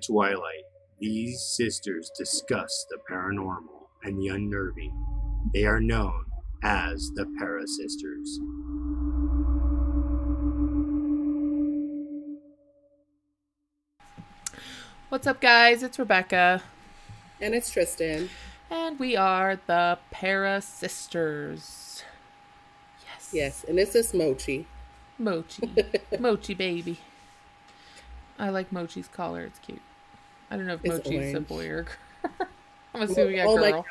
twilight, these sisters discuss the paranormal and the unnerving. They are known as the Para Sisters. What's up, guys? It's Rebecca. And it's Tristan. And we are the Para Sisters. Yes. Yes, and this is Mochi. Mochi. Mochi baby. I like Mochi's collar. It's cute. I don't know if Mochi's orange. a boy or girl. I'm assuming all, a girl.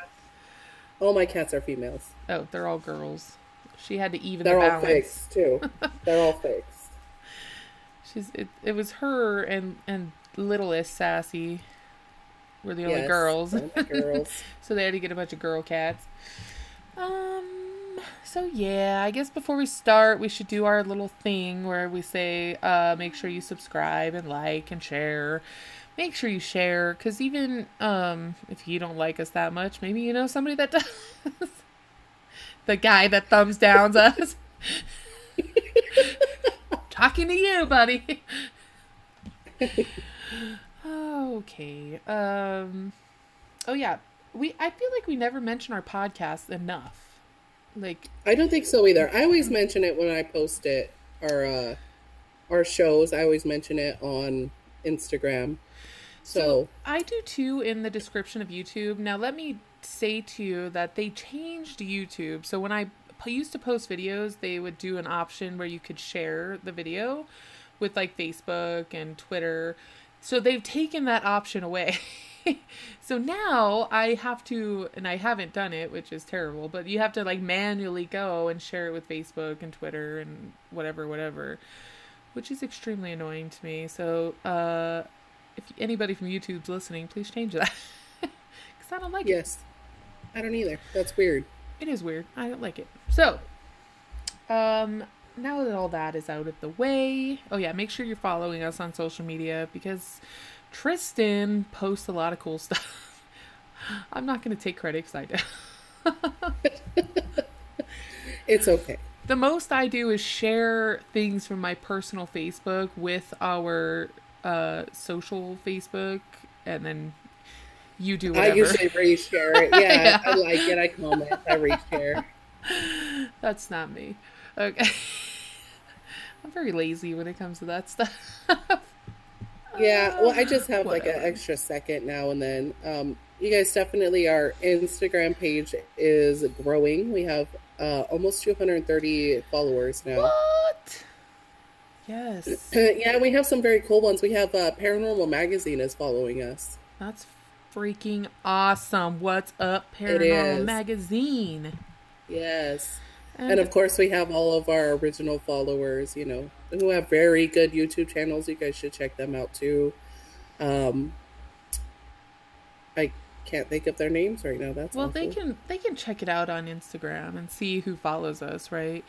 My, all my cats are females. Oh, they're all girls. She had to even they're the balance. all fixed too. they're all fixed. She's it. It was her and and littlest Sassy were the yes, only girls. girls. so they had to get a bunch of girl cats. Um. So yeah, I guess before we start, we should do our little thing where we say, uh, make sure you subscribe and like and share. Make sure you share, because even um, if you don't like us that much, maybe you know somebody that does. the guy that thumbs downs us. Talking to you, buddy. okay. Um. Oh yeah, we. I feel like we never mention our podcast enough. Like I don't think so either. I always mention it when I post it our uh our shows. I always mention it on Instagram. So, I do too in the description of YouTube. Now let me say to you that they changed YouTube. So when I used to post videos, they would do an option where you could share the video with like Facebook and Twitter. So they've taken that option away. so now I have to, and I haven't done it, which is terrible, but you have to like manually go and share it with Facebook and Twitter and whatever, whatever, which is extremely annoying to me. So, uh, if anybody from YouTube's listening, please change that. Because I don't like yes. it. Yes. I don't either. That's weird. It is weird. I don't like it. So, um, now that all that is out of the way, oh yeah, make sure you're following us on social media because Tristan posts a lot of cool stuff. I'm not going to take credit because I do. it's okay. The most I do is share things from my personal Facebook with our uh, social Facebook, and then you do whatever. I usually reshare it. Yeah, yeah, I like it. I comment. I reshare. That's not me. Okay. I'm very lazy when it comes to that stuff. Yeah, well, I just have like an extra second now and then. Um, you guys definitely, our Instagram page is growing. We have uh, almost 230 followers now. What? Yes. yeah, we have some very cool ones. We have uh, Paranormal Magazine is following us. That's freaking awesome. What's up, Paranormal Magazine? Yes. And, and, of course, we have all of our original followers, you know, who have very good YouTube channels. You guys should check them out too. Um, I can't think of their names right now. That's well, awful. they can they can check it out on Instagram and see who follows us, right?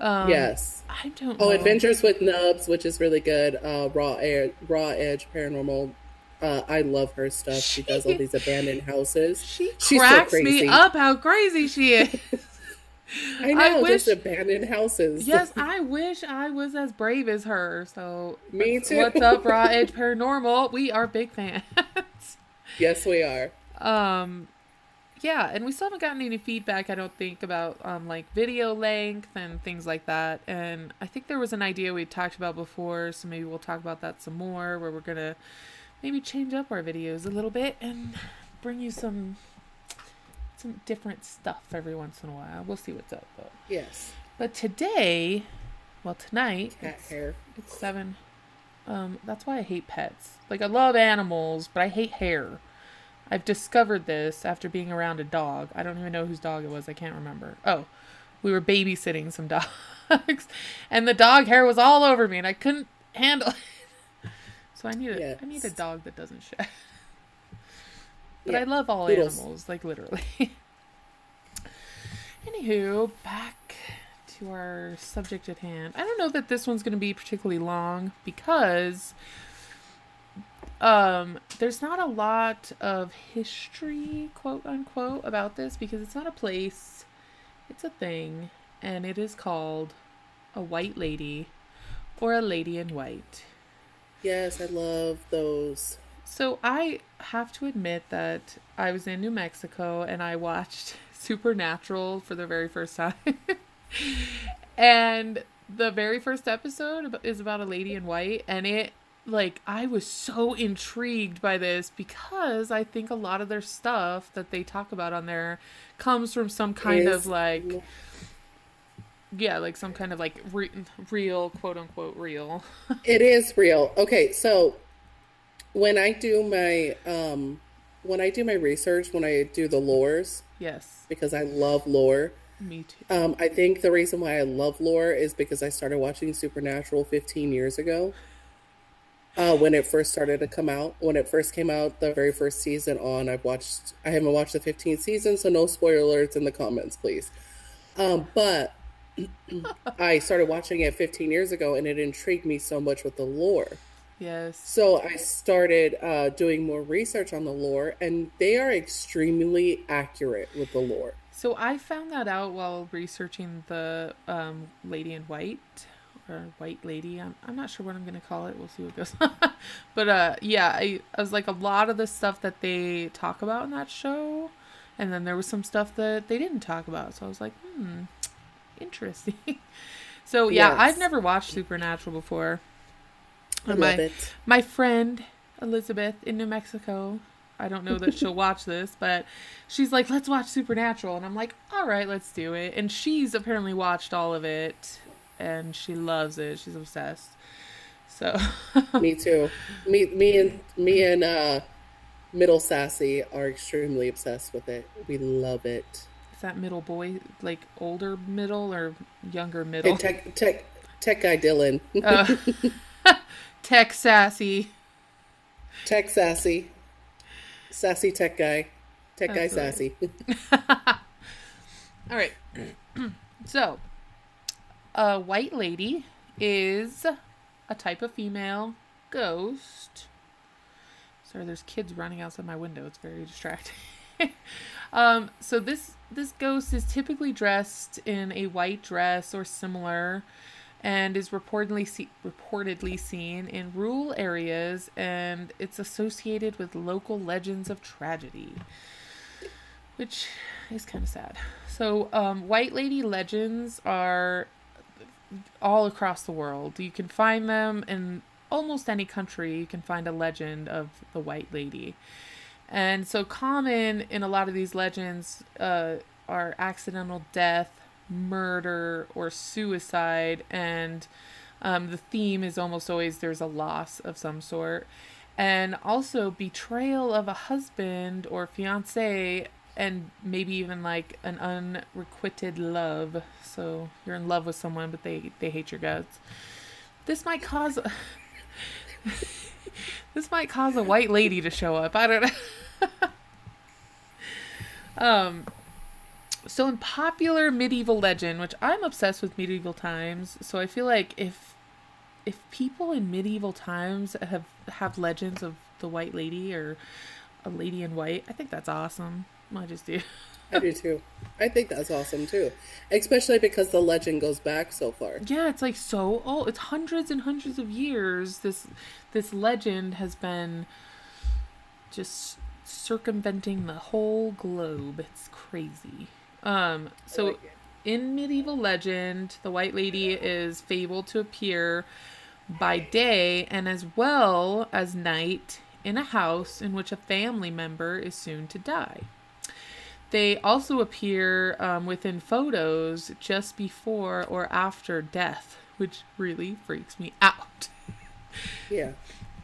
Um, yes. I don't. Oh, know. Adventures with Nubs, which is really good. Uh, Raw Air, Raw Edge Paranormal. Uh, I love her stuff. She, she does all these abandoned houses. She She's cracks so me up how crazy she is. I know, I wish, just abandoned houses. yes, I wish I was as brave as her. So me too. What's up, Raw Edge Paranormal? We are big fans. yes, we are. Um, yeah, and we still haven't gotten any feedback. I don't think about um like video length and things like that. And I think there was an idea we talked about before, so maybe we'll talk about that some more. Where we're gonna maybe change up our videos a little bit and bring you some some different stuff every once in a while. We'll see what's up though. Yes. But today, well tonight, cat it's, hair. It's seven. Um, that's why I hate pets. Like I love animals, but I hate hair. I've discovered this after being around a dog. I don't even know whose dog it was. I can't remember. Oh, we were babysitting some dogs, and the dog hair was all over me, and I couldn't handle it. So I need a yes. I need a dog that doesn't shed. But yeah. I love all animals, like literally. Anywho, back to our subject at hand. I don't know that this one's going to be particularly long because um there's not a lot of history, quote unquote, about this because it's not a place, it's a thing, and it is called a white lady or a lady in white. Yes, I love those So I have to admit that I was in New Mexico and I watched Supernatural for the very first time. and the very first episode is about a lady in white and it like I was so intrigued by this because I think a lot of their stuff that they talk about on there comes from some kind of like yeah, like some kind of like re- real quote unquote real. it is real. Okay, so when I do my um when I do my research, when I do the lores, yes, because I love lore. Me too. Um, I think the reason why I love lore is because I started watching Supernatural 15 years ago. Uh, when it first started to come out, when it first came out, the very first season on, I've watched. I haven't watched the 15th season, so no spoilers in the comments, please. Um, but I started watching it 15 years ago, and it intrigued me so much with the lore. Yes. So I started uh, doing more research on the lore, and they are extremely accurate with the lore. So I found that out while researching the um, Lady in White or White Lady. I'm, I'm not sure what I'm gonna call it. We'll see what goes. but uh, yeah, I, I was like a lot of the stuff that they talk about in that show, and then there was some stuff that they didn't talk about. So I was like, hmm, interesting. so yeah, yes. I've never watched Supernatural before. I my, it. My friend Elizabeth in New Mexico. I don't know that she'll watch this, but she's like, "Let's watch Supernatural," and I'm like, "All right, let's do it." And she's apparently watched all of it, and she loves it. She's obsessed. So. me too. Me, me and me and uh, Middle Sassy are extremely obsessed with it. We love it. Is that middle boy like older middle or younger middle? Hey, tech, tech, tech guy Dylan. uh, tech sassy. Tech sassy. Sassy tech guy. Tech guy sassy. All right. so, a white lady is a type of female ghost. Sorry, there's kids running outside my window. It's very distracting. um, so this this ghost is typically dressed in a white dress or similar and is reportedly see- reportedly seen in rural areas and it's associated with local legends of tragedy which is kind of sad so um, white lady legends are all across the world. You can find them in almost any country. You can find a legend of the white lady. And so common in a lot of these legends uh, are accidental death murder or suicide, and um, the theme is almost always there's a loss of some sort, and also betrayal of a husband or fiance, and maybe even like an unrequited love. So you're in love with someone, but they they hate your guts. This might cause. this might cause a white lady to show up. I don't know. um so in popular medieval legend, which I'm obsessed with medieval times, so I feel like if if people in medieval times have have legends of the white lady or a lady in white, I think that's awesome. I just do. I do too. I think that's awesome too, especially because the legend goes back so far. Yeah, it's like so old. it's hundreds and hundreds of years. This this legend has been just circumventing the whole globe. It's crazy. Um, so like in medieval legend, the White Lady is fabled to appear by day and as well as night in a house in which a family member is soon to die. They also appear um, within photos just before or after death, which really freaks me out. Yeah.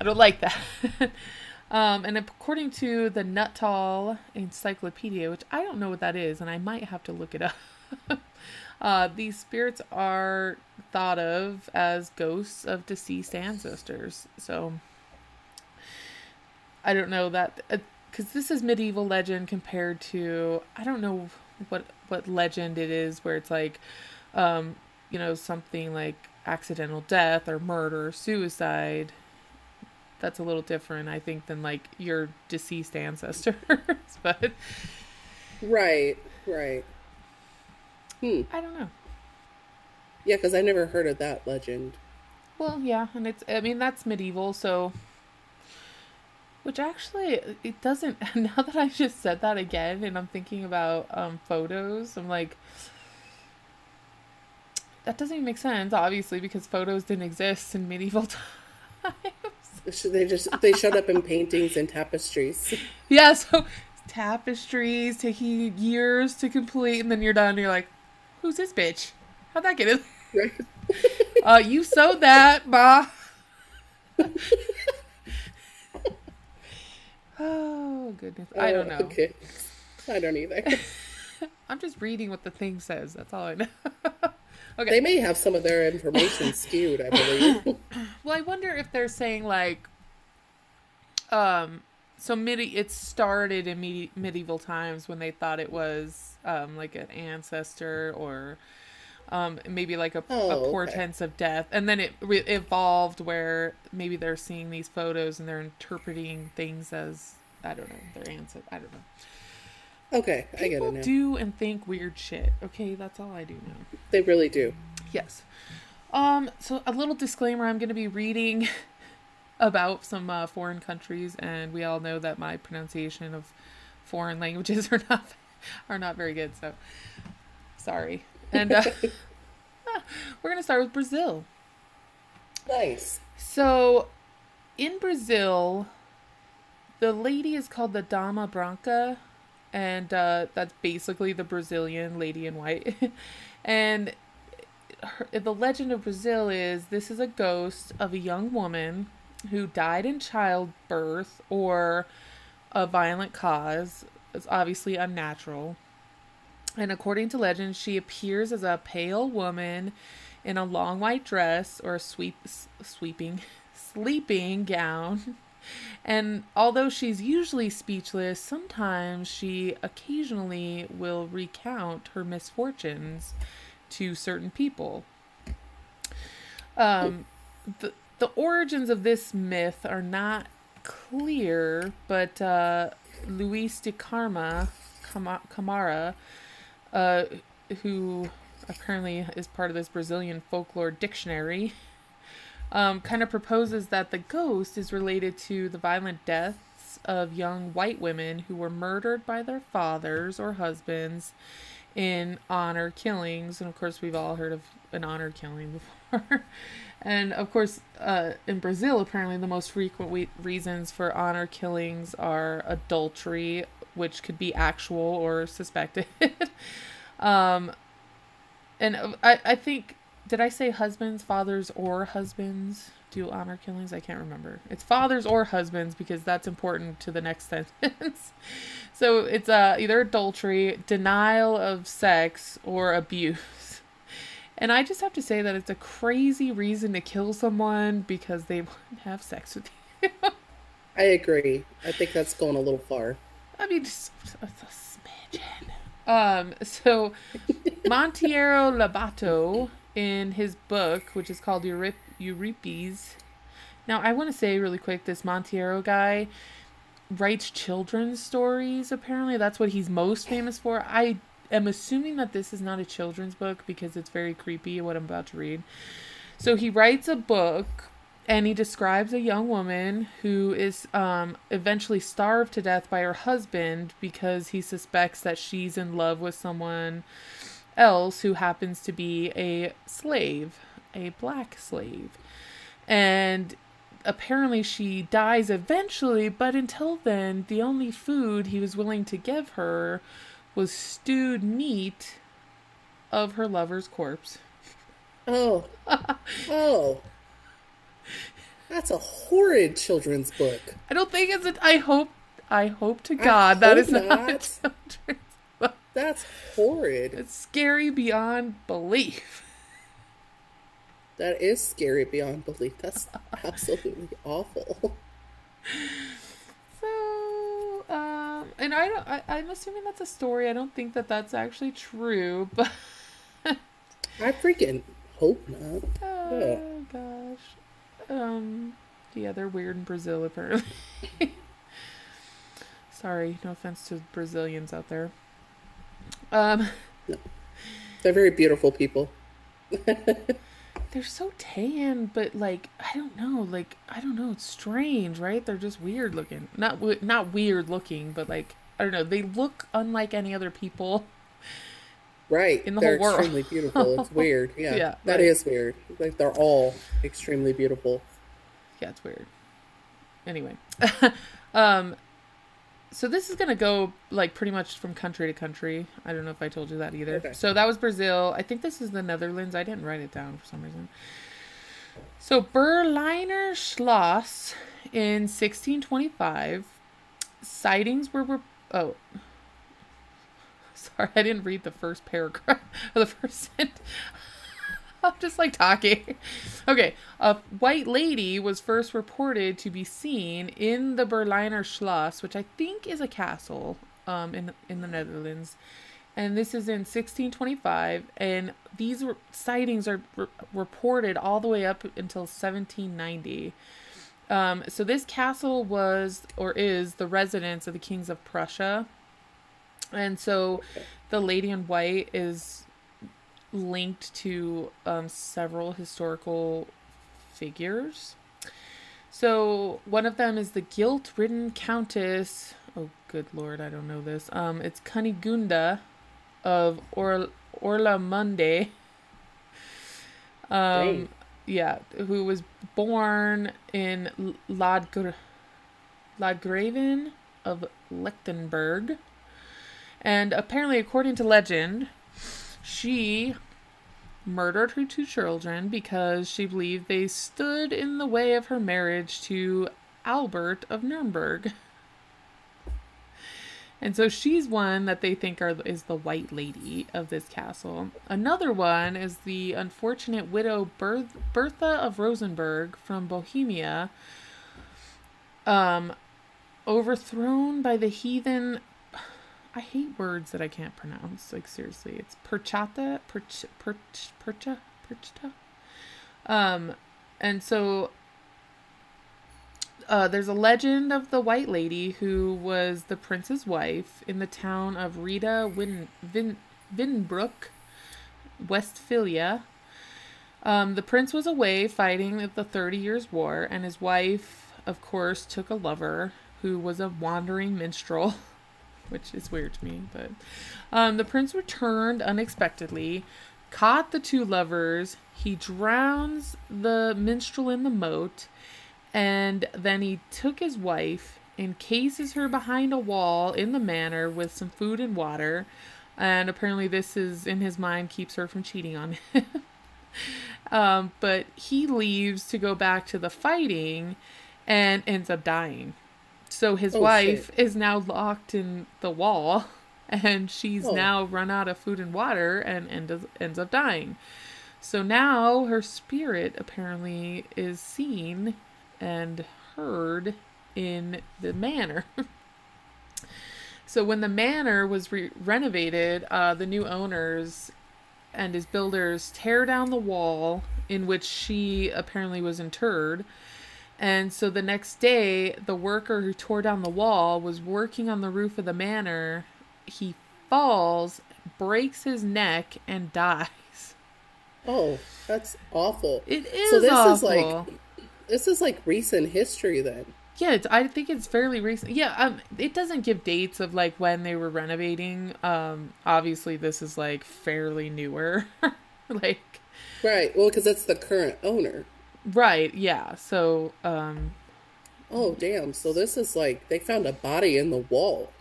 I don't like that. Um, and according to the Nuttall Encyclopedia, which I don't know what that is, and I might have to look it up, uh, these spirits are thought of as ghosts of deceased ancestors. So I don't know that because this is medieval legend compared to I don't know what what legend it is where it's like, um, you know, something like accidental death or murder or suicide that's a little different, I think, than like your deceased ancestors. but right, right. Hmm. I don't know. Yeah, because I never heard of that legend. Well, yeah, and it's I mean that's medieval, so Which actually, it doesn't. Now that I just said that again, and I'm thinking about um, photos, I'm like, that doesn't even make sense. Obviously, because photos didn't exist in medieval times. They just they showed up in paintings and tapestries. Yeah, so tapestries taking years to complete, and then you're done. And you're like, who's this bitch? How'd that get in? Uh, you sewed that, bah. Oh goodness, I don't know. Okay, I don't either. I'm just reading what the thing says. That's all I know. okay. They may have some of their information skewed, I believe. well, I wonder if they're saying like, um, so midi it started in medi- medieval times when they thought it was um like an ancestor or um maybe like a, Oh, a okay. of death and then it re- evolved where maybe they're seeing these photos and they're interpreting things as i don't know their ancestor i don't know Okay, I get people it now. do and think weird shit okay that's all i do know They really do. Yes. Um, so a little disclaimer I'm going to be reading about some uh, foreign countries and we all know that my pronunciation of foreign languages are not are not very good, so sorry. And uh, we're going to start with Brazil. Nice. So, in Brazil, the lady is called the Dama Branca, and uh, that's basically the Brazilian lady in white. and her, the legend of Brazil is this is a ghost of a young woman who died in childbirth or a violent cause. It's obviously unnatural. And according to legend, she appears as a pale woman in a long white dress or a sweep sweeping sleeping gown. And although she's usually speechless, sometimes she occasionally will recount her misfortunes to certain people. Um, the the origins of this myth are not clear, but uh, Luis de Carma Camara, uh, who apparently is part of this Brazilian folklore dictionary, um, kind of proposes that the ghost is related to the violent deaths of young white women who were murdered by their fathers or husbands in honor killings. And of course, we've all heard of an honor killing before. and of course, uh, in Brazil, apparently the most frequent we- reasons for honor killings are adultery, which could be actual or suspected. um, and I, I think did I say husbands, fathers, or husbands do honor killings? I can't remember. It's fathers or husbands because that's important to the next sentence. so it's uh, either adultery, denial of sex, or abuse. And I just have to say that it's a crazy reason to kill someone because they to have sex with you. I agree. I think that's going a little far. I mean, just a, a smidgen. Um, so Monteiro Lobato, in his book, which is called Eurip- Euripides. Now, I want to say really quick, this Monteiro guy writes children's stories. Apparently, that's what he's most famous for. I am assuming that this is not a children's book because it's very creepy what I'm about to read. So he writes a book and he describes a young woman who is um, eventually starved to death by her husband because he suspects that she's in love with someone else who happens to be a slave, a black slave. And apparently she dies eventually, but until then, the only food he was willing to give her was stewed meat of her lover's corpse. Oh. oh. That's a horrid children's book. I don't think it's a. I hope. I hope to God that is not, a children's book. That's horrid. It's scary beyond belief. That is scary beyond belief. That's absolutely awful. So, um, and I don't. I, I'm assuming that's a story. I don't think that that's actually true, but I freaking hope not. oh gosh. Um, yeah, they're weird in Brazil apparently. Sorry, no offense to Brazilians out there. Um. They're very beautiful people. they're so tan, but like I don't know, like I don't know, it's strange, right? They're just weird looking. Not not weird looking, but like I don't know, they look unlike any other people. Right. In the they're whole world. extremely beautiful. It's weird. Yeah. Yeah, that right. is weird. Like they're all extremely beautiful. Yeah, it's weird. Anyway, um, so this is gonna go like pretty much from country to country. I don't know if I told you that either. Okay. So that was Brazil. I think this is the Netherlands. I didn't write it down for some reason. So Berliner Schloss in 1625. Sightings were, were oh. Sorry, I didn't read the first paragraph or the first sentence. I'm just like talking. Okay, a white lady was first reported to be seen in the Berliner Schloss, which I think is a castle um, in in the Netherlands, and this is in 1625. And these re- sightings are re- reported all the way up until 1790. Um, so this castle was or is the residence of the kings of Prussia, and so the lady in white is linked to um, several historical figures. So one of them is the guilt-ridden countess. Oh, good lord, I don't know this. Um, it's Cunigunda of or Orlamunde. Um, Dang. yeah, who was born in Ladgr- Ladgraven of Lichtenberg. And apparently, according to legend, she murdered her two children because she believed they stood in the way of her marriage to Albert of Nuremberg. And so she's one that they think are is the white lady of this castle. Another one is the unfortunate widow Ber- Bertha of Rosenberg from Bohemia, um, overthrown by the heathen. I hate words that I can't pronounce. Like seriously, it's perchata, perch, perch, percha, perchta. Um, and so uh, there's a legend of the White Lady who was the prince's wife in the town of Rita Win, Vin, Vinbrook, Westphalia. Um, the prince was away fighting the Thirty Years' War, and his wife, of course, took a lover who was a wandering minstrel, which is weird to me. But um, the prince returned unexpectedly, caught the two lovers. He drowns the minstrel in the moat, and then he took his wife, encases her behind a wall in the manor with some food and water. And apparently, this is in his mind keeps her from cheating on him. um, but he leaves to go back to the fighting and ends up dying. So his Oh, wife is now locked in the wall, and she's Oh. now run out of food and water and ends ends up dying. So now her spirit apparently is seen and heard in the manor. so when the manor was re- renovated, uh, the new owners and his builders tear down the wall in which she apparently was interred. And so the next day, the worker who tore down the wall was working on the roof of the manor. He falls, breaks his neck, and dies. Oh, that's awful. It is So this awful. is like this is like recent history then. Yeah, it's, I think it's fairly recent. Yeah, um, it doesn't give dates of like when they were renovating. Um, obviously this is like fairly newer. like, Right. Well, because it's the current owner. Right? Yeah. So, um, Oh, damn. So this is like they found a body in the wall.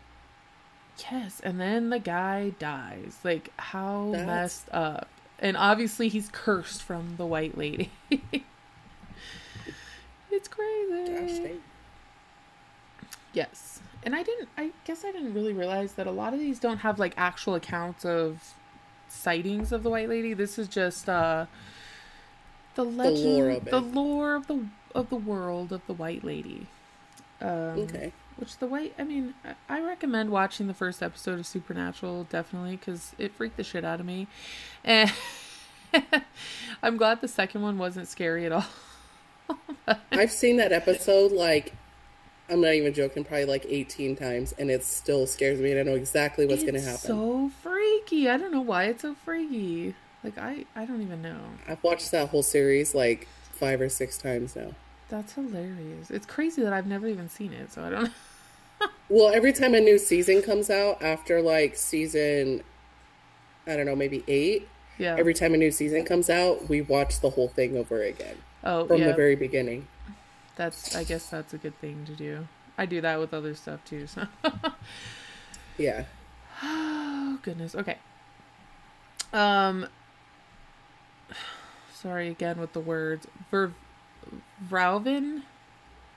yes, and then the guy dies. Like, how That's- messed up? And obviously he's cursed from the white lady. it's crazy. Yes. And I didn't I guess I didn't really realize that a lot of these don't have like actual accounts of sightings of the white lady. This is just uh the legend lore of the lore of the of the world of the white lady. Um Okay. which the white I mean, I, recommend watching the first episode of Supernatural definitely cuz it freaked the shit out of me. And I'm glad the second one wasn't scary at all. I've seen that episode like I'm not even joking, probably like 18 times, and it still scares me, and I know exactly what's going to happen. So freaky. I don't know why it's so freaky. Like I, I don't even know. I've watched that whole series like five or six times now. That's hilarious. It's crazy that I've never even seen it, so I don't. well, every time a new season comes out after like season, I don't know, maybe eight. Yeah. Every time a new season comes out, we watch the whole thing over again. Oh, from yeah. the very beginning. That's. I guess that's a good thing to do. I do that with other stuff too. So. yeah. Oh goodness. Okay. Um. Sorry again with the words. Ver, Vrauven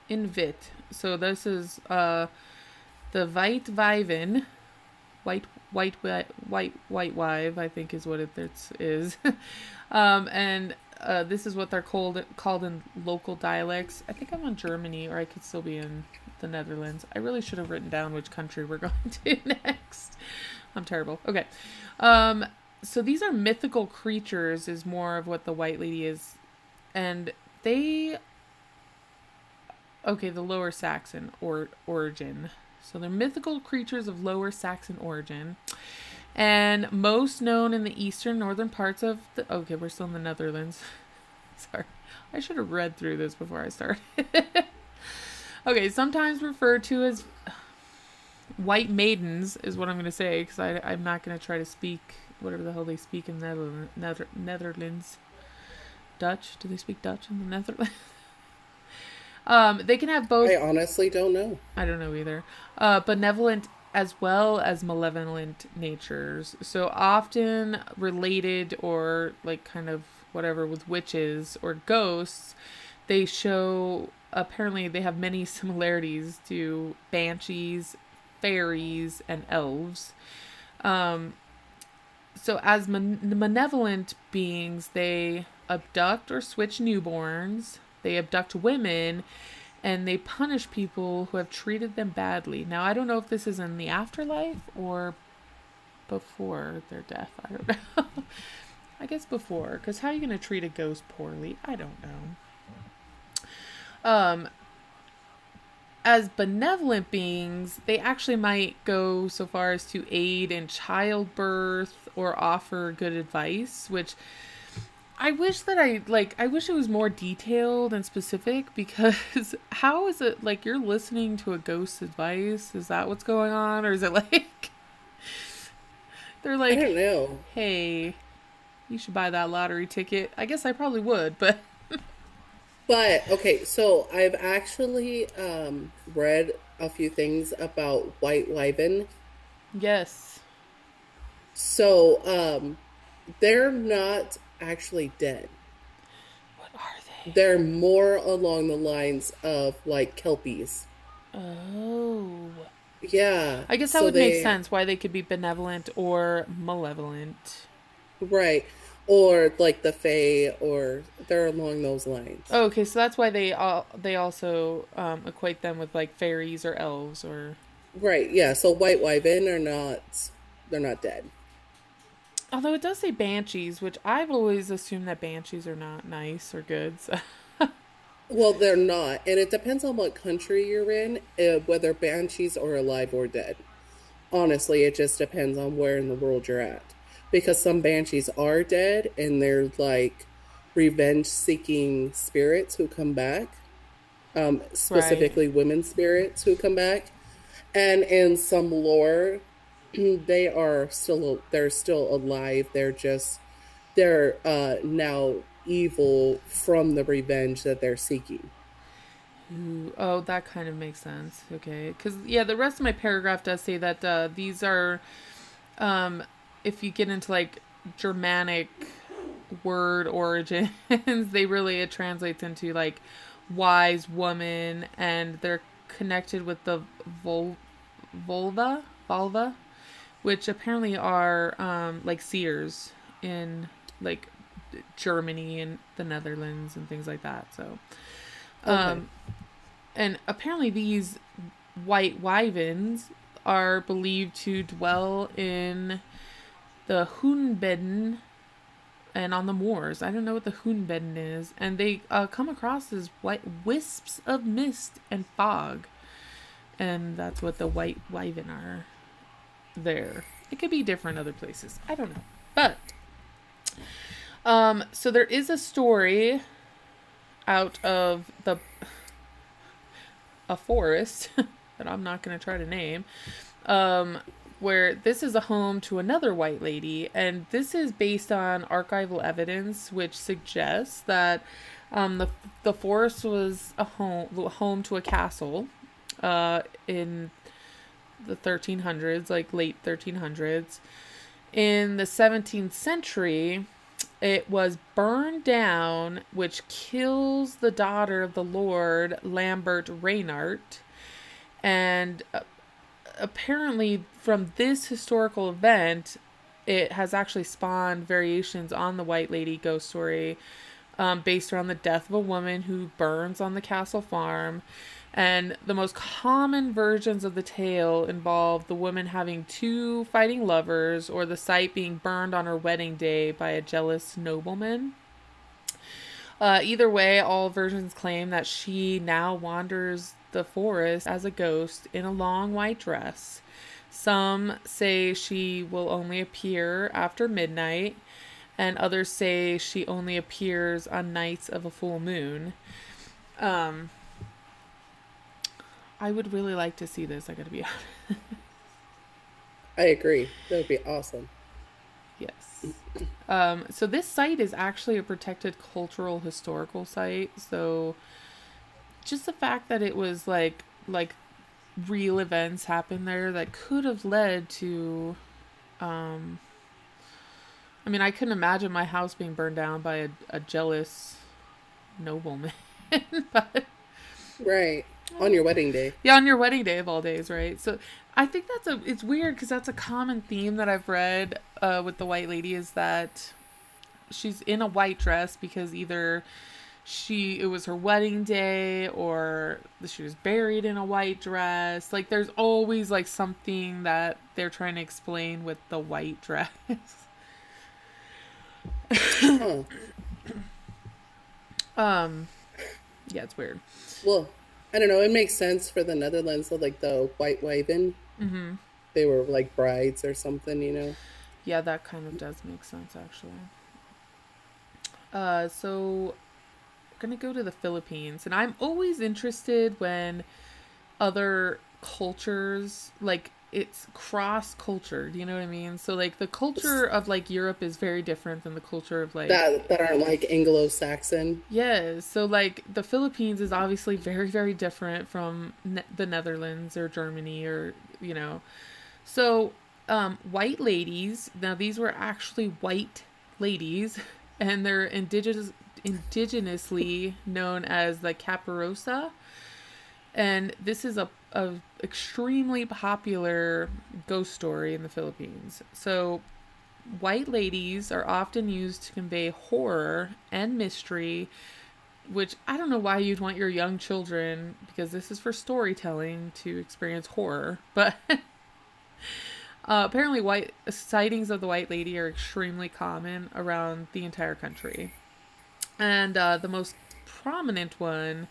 Invit. So this is uh the White Viven, white white white white white wive I think is what it it's, is, um and uh, this is what they're called called in local dialects. I think I'm on Germany, or I could still be in the Netherlands. I really should have written down which country we're going to next. I'm terrible. Okay, um, so these are mythical creatures. Is more of what the White Lady is, and they. Okay, the Lower Saxon or origin. So they're mythical creatures of Lower Saxon origin and most known in the eastern northern parts of the okay we're still in the netherlands sorry i should have read through this before i started okay sometimes referred to as white maidens is what i'm going to say because i'm not going to try to speak whatever the hell they speak in the Nether- netherlands. Dutch? Do they speak dutch in the netherlands? Um they can have both. I honestly don't know. I don't know either. Uh benevolent as well as malevolent natures. So often related or like kind of whatever with witches or ghosts, they show apparently they have many similarities to banshees, fairies, and elves. Um, so as man- malevolent beings, they abduct or switch newborns. They abduct women and they punish people who have treated them badly. Now, I don't know if this is in the afterlife or before their death. I don't know. I guess before, because how are you going to treat a ghost poorly? I don't know. Um, as benevolent beings, they actually might go so far as to aid in childbirth or offer good advice, which I wish that I like I wish it was more detailed and specific because how is it like you're listening to a ghost's advice? Is that what's going on or is it like they're like I don't know. Hey, you should buy that lottery ticket. I guess I probably would, but But okay, so I've actually um read a few things about white wyvern. Yes. So, um they're not actually dead. What are they? They're more along the lines of like kelpies. Oh. Yeah. I guess that so would they- make sense why they could be benevolent or malevolent. Right. Or like the Fae or they're along those lines. Oh, okay, so that's why they all they also um, equate them with like fairies or elves or Right, yeah. So white wyvern are not they're not dead. although it does say banshees, which I've always assumed that banshees are not nice or good. So. Well, they're not, and it depends on what country you're in, uh, whether banshees are alive or dead. Honestly, it just depends on where in the world you're at, because some banshees are dead, and they're like revenge-seeking spirits who come back, um, specifically women spirits who come back, and in some lore, they are still they're still alive. They're just they're uh, now evil from the revenge that they're seeking. Ooh, oh, that kind of makes sense. Okay, because yeah, the rest of my paragraph does say that uh, these are, um, if you get into like Germanic word origins, they really it translates into like wise woman, and they're connected with the vul- vulva, vulva, which apparently are um, like seers in like Germany and the Netherlands and things like that. So, um, and apparently these white wyverns are believed to dwell in the Hoenbedden and on the moors. I don't know what the Hoenbedden is, and they uh, come across as white wisps of mist and fog, and that's what the white wyvern are. There, it could be different other places. I don't know, but Um, so there is a story out of the a forest that I'm not going to try to name, um, where this is a home to another white lady, and this is based on archival evidence which suggests that um, the the forest was a home home to a castle uh, in the 1300s, like late 1300s. In the 17th century, it was burned down, which kills the daughter of the Lord, Lambert Reynard. And uh, apparently, from this historical event, it has actually spawned variations on the White Lady ghost story um, based around the death of a woman who burns on the castle farm. And the most common versions of the tale involve the woman having two fighting lovers or the site being burned on her wedding day by a jealous nobleman. Uh, either way, all versions claim that she now wanders the forest as a ghost in a long white dress. Some say she will only appear after midnight, and others say she only appears on nights of a full moon. Um, I would really like to see this. I gotta be honest. I agree. That would be awesome. Yes. Um, so this site is actually a protected cultural historical site. So just the fact that it was like like real events happened there that could have led to um I mean I couldn't imagine my house being burned down by a, a jealous nobleman. but Right. On your wedding day. Yeah, on your wedding day of all days, right? So I think that's a it's weird because that's a common theme that I've read uh, with the white lady is that she's in a white dress because either she it was her wedding day or she was buried in a white dress. Like there's always like something that they're trying to explain with the white dress. Huh. um yeah, it's weird. Well, I don't know. It makes sense for the Netherlands. So like the white wyven, Mm-hmm. they were like brides or something, you know. Yeah, that kind of does make sense actually. Uh, so we're gonna go to the Philippines, and I'm always interested when other cultures like it's cross cultured. You know what I mean? So like the culture of like Europe is very different than the culture of like That that aren't like Anglo-Saxon. Yeah. So, like, the Philippines is obviously very, very different from ne- the Netherlands or Germany or, you know. So, um, white ladies, now these were actually white ladies, and they're indigenous, indigenously known as the Kaperosa. And this is a, a extremely popular ghost story in the Philippines. So, white ladies are often used to convey horror and mystery, which I don't know why you'd want your young children, because this is for storytelling, to experience horror. But uh, apparently, white sightings of the white lady are extremely common around the entire country. And uh, the most prominent one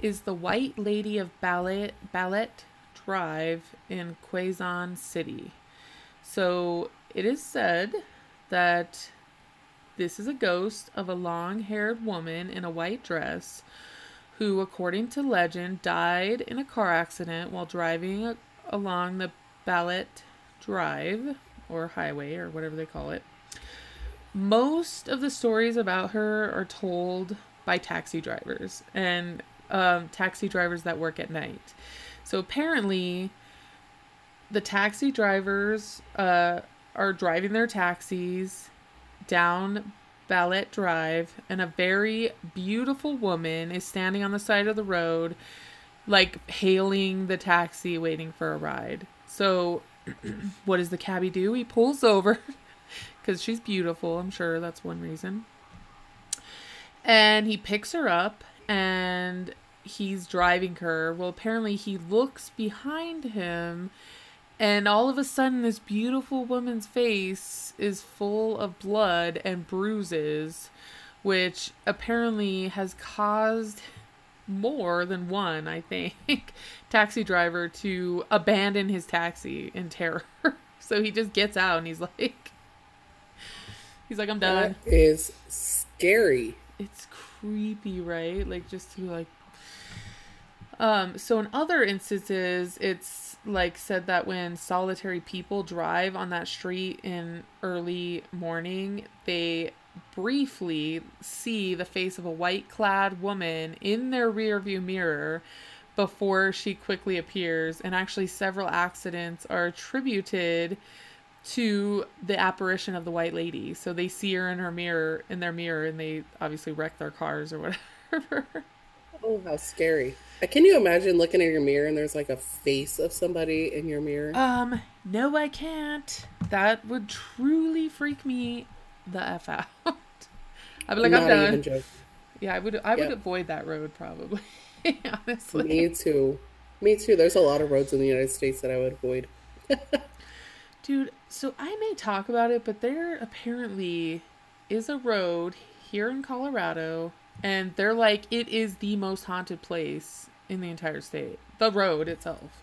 is the White Lady of Ballet, Ballet Drive in Quezon City. So it is said that this is a ghost of a long haired woman in a white dress who, according to legend, died in a car accident while driving along the Ballet Drive or highway or whatever they call it. Most of the stories about her are told by taxi drivers and um, taxi drivers that work at night. So apparently, the taxi drivers uh, are driving their taxis down Ballet Drive, and a very beautiful woman is standing on the side of the road, like hailing the taxi, waiting for a ride. So, what does the cabbie do? He pulls over because she's beautiful. I'm sure that's one reason. And he picks her up and he's driving her. Well, apparently, he looks behind him and all of a sudden, this beautiful woman's face is full of blood and bruises, which apparently has caused more than one, I think, taxi driver to abandon his taxi in terror. so he just gets out and he's like, He's like, I'm done. That is scary. It's creepy, right? Like just to like um so in other instances it's like said that when solitary people drive on that street in early morning, they briefly see the face of a white clad woman in their rear view mirror before she quickly appears and actually several accidents are attributed to the apparition of the white lady so they see her in her mirror in their mirror and they obviously wreck their cars or whatever Oh, how scary. Uh, Can you imagine looking in your mirror and there's like a face of somebody in your mirror? um no i can't that would truly freak me the f out i'd be like i'm done yeah i would i would avoid that road probably honestly Me too. Me too. There's a lot of roads in the United States that I would avoid. Dude, so I may talk about it, but there apparently is a road here in Colorado, and they're like, it is the most haunted place in the entire state. The road itself.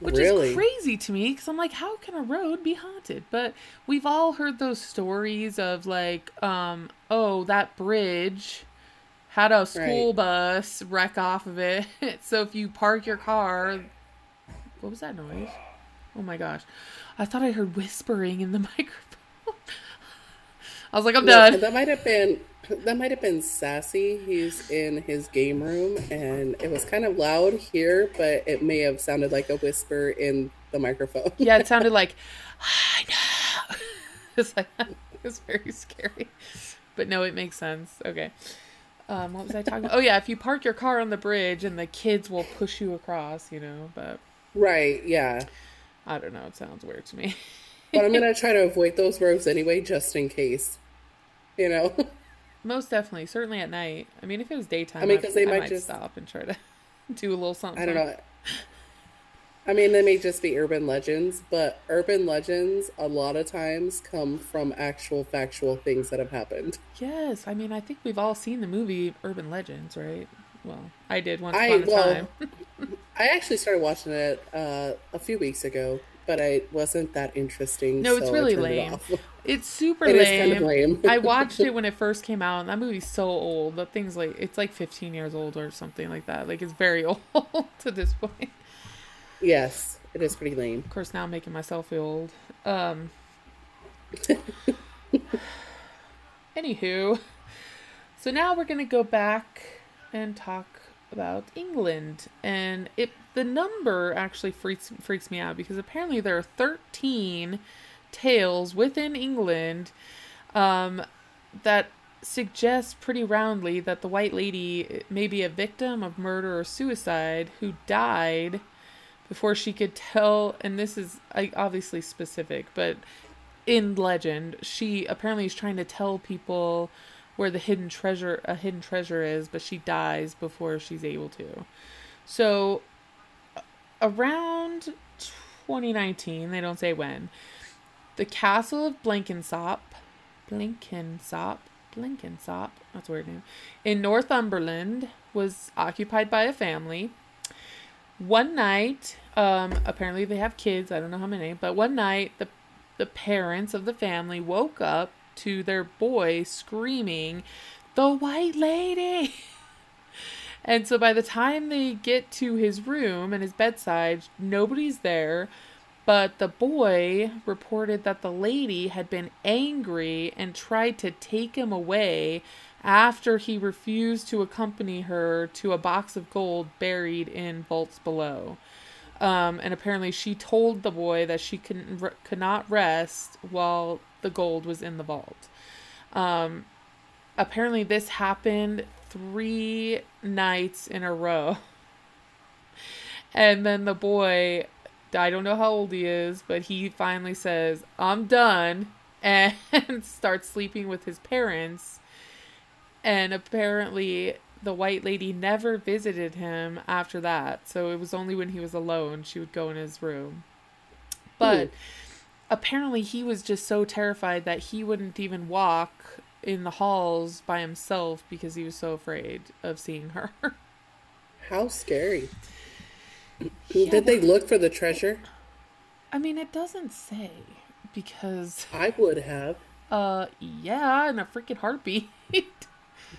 Which Really? is crazy to me because I'm like, how can a road be haunted? But we've all heard those stories of like, um, oh, that bridge had a school Right. bus wreck off of it. so if you park your car, what was that noise? Oh my gosh. I thought I heard whispering in the microphone. I was like, I'm Look, done. that might have been that might have been sassy. He's in his game room and it was kind of loud here, but it may have sounded like a whisper in the microphone. Yeah, it sounded like, I know. It's like, it's very scary. But no, it makes sense. Okay. Um, what was I talking about? Oh, yeah, if you park your car on the bridge and the kids will push you across, you know, but Right, yeah. I don't know. It sounds weird to me. But I'm gonna try to avoid those roads anyway, just in case. You know? Most definitely. Certainly at night. I mean, if it was daytime, I mean, 'cause they I might might just- stop and try to do a little something. I don't know. I mean, they may just be urban legends, but urban legends a lot of times come from actual factual things that have happened. Yes, I mean, I think we've all seen the movie Urban Legends, right? Well, I did once upon a well, time. I actually started watching it uh, a few weeks ago, but I wasn't that interesting. No, it's so really it lame. off. It's super It lame. kind of lame. I watched it when it first came out, and that movie's so old. That thing's like it's like 15 years old or something like that. Like it's very old to this point. Yes, it is pretty lame. Of course, now I'm making myself feel old. Um. Anywho, so now we're gonna go back and talk about England, and it the number actually freaks freaks me out because apparently there are 13 tales within England um, that suggest pretty roundly that the white lady may be a victim of murder or suicide who died before she could tell and this is obviously specific but in legend she apparently is trying to tell people where the hidden treasure a hidden treasure is but she dies before she's able to. So around 2019 they don't say when the castle of Blenkinsop Blenkinsop Blenkinsop that's a weird name in Northumberland was occupied by a family. One night um apparently they have kids i don't know how many but one night the the parents of the family woke up to their boy screaming the white lady and so by the time they get to his room and his bedside nobody's there but the boy reported that the lady had been angry and tried to take him away after he refused to accompany her to a box of gold buried in vaults below. Um, and apparently, she told the boy that she couldn't, could not rest while the gold was in the vault. Um, apparently, this happened three nights in a row. And then the boy, I don't know how old he is, but he finally says, I'm done, and starts sleeping with his parents. And apparently, the white lady never visited him after that. So it was only when he was alone she would go in his room. But apparently, he was just so terrified that he wouldn't even walk in the halls by himself because he was so afraid of seeing her. How scary. Did they look for the treasure? I mean, it doesn't say because I would have. uh, yeah, in a freaking heartbeat.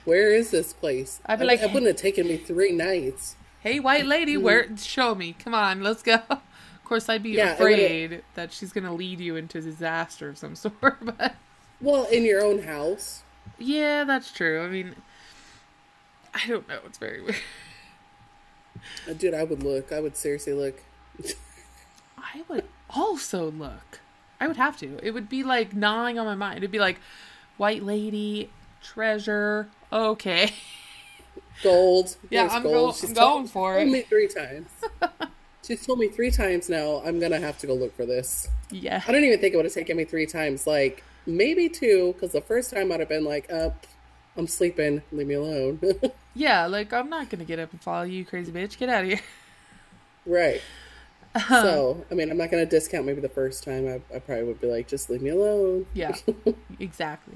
Where is this place? I'd be I- like, it wouldn't have taken me three nights. hey, white lady, where? Show me. Come on, let's go. Of course, I'd be Yeah, afraid that she's gonna lead you into disaster of some sort. But Well, in your own house. yeah, that's true. I mean, I don't know. It's very weird. Uh, Dude, I would look. I would seriously look. I would also look. I would have to. It would be like gnawing on my mind. It'd be like, white lady, treasure. Okay. Gold. Yeah, There's I'm gold. go- I'm going for it. me three times. She's told me three times now. I'm gonna have to go look for this. Yeah. I don't even think it would have taken me three times. Like maybe two, because the first time I'd have been like, "Up, I'm sleeping. Leave me alone." Yeah, like I'm not gonna get up and follow you, crazy bitch. Get out of here. right. Uh-huh. So, I mean, I'm not gonna discount maybe the first time. I, I probably would be like, "Just leave me alone." Yeah, exactly.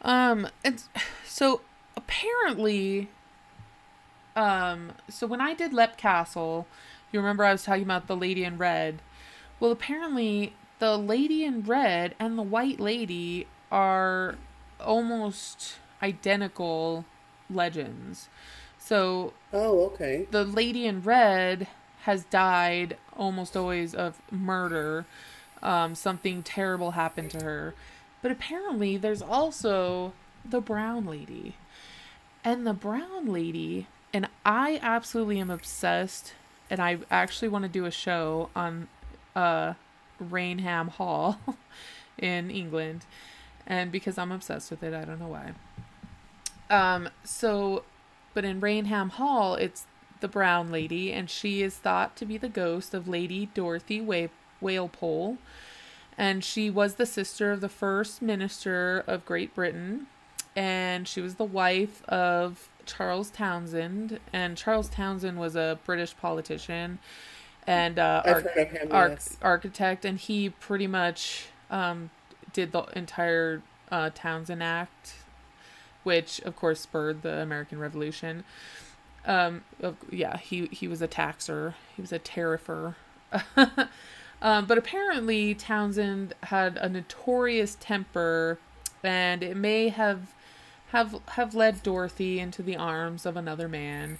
Um, and so apparently, um, so when I did Leap Castle, you remember I was talking about the lady in red. Well, apparently, the lady in red and the white lady are almost identical legends. So Oh, okay. the lady in red has died almost always of murder. Um, something terrible happened to her. But apparently, there's also the brown lady. And the brown lady, and I absolutely am obsessed, and I actually want to do a show on uh, Raynham Hall in England. And because I'm obsessed with it, I don't know why. Um, so, but in Raynham Hall, it's the brown lady, and she is thought to be the ghost of Lady Dorothy Wa- Walpole. And she was the sister of the first minister of Great Britain, and she was the wife of Charles Townshend. And Charles Townshend was a British politician and uh, arch- him. arch- yes. architect, and he pretty much um, did the entire uh, Townshend Act, which of course spurred the American Revolution. Um, yeah, he he was a taxer. He was a tariffer. um, but apparently Townshend had a notorious temper, and it may have have have led Dorothy into the arms of another man,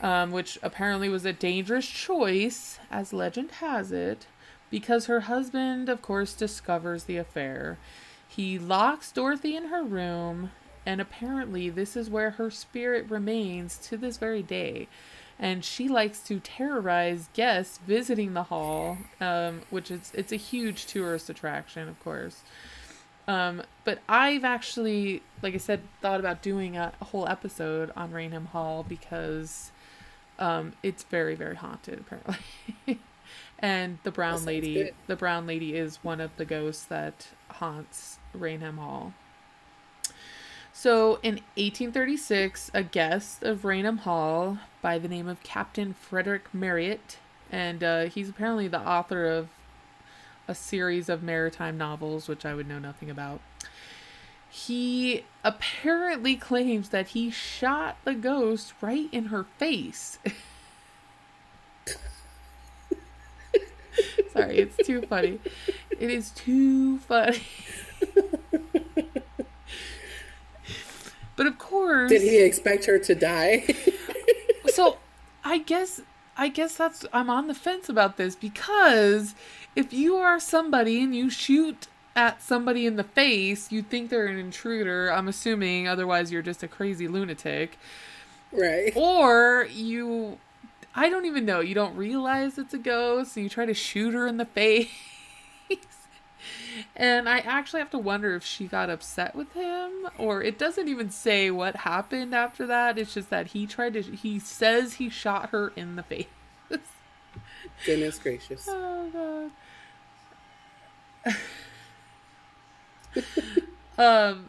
um, which apparently was a dangerous choice, as legend has it, because her husband, of course, discovers the affair. He locks Dorothy in her room, and apparently this is where her spirit remains to this very day. And she likes to terrorize guests visiting the hall, um, which is it's a huge tourist attraction, of course. Um, but I've actually, like I said, thought about doing a, a whole episode on Raynham Hall because um, it's very, very haunted, apparently. and the brown lady, good. the brown lady is one of the ghosts that haunts Raynham Hall. So in 1836, a guest of Raynham Hall by the name of Captain Frederick Marryat, and uh, he's apparently the author of a series of maritime novels, which I would know nothing about. He apparently claims that he shot the ghost right in her face. Sorry, it's too funny. It is too funny. but of course, Did he expect her to die? so I guess I guess that's I'm on the fence about this because if you are somebody and you shoot at somebody in the face, you think they're an intruder, I'm assuming, otherwise you're just a crazy lunatic. right. Or you I don't even know, you don't realize it's a ghost and you try to shoot her in the face. And I actually have to wonder if she got upset with him, or it doesn't even say what happened after that. It's just that he tried to, he says he shot her in the face. Goodness gracious. Oh, God. um,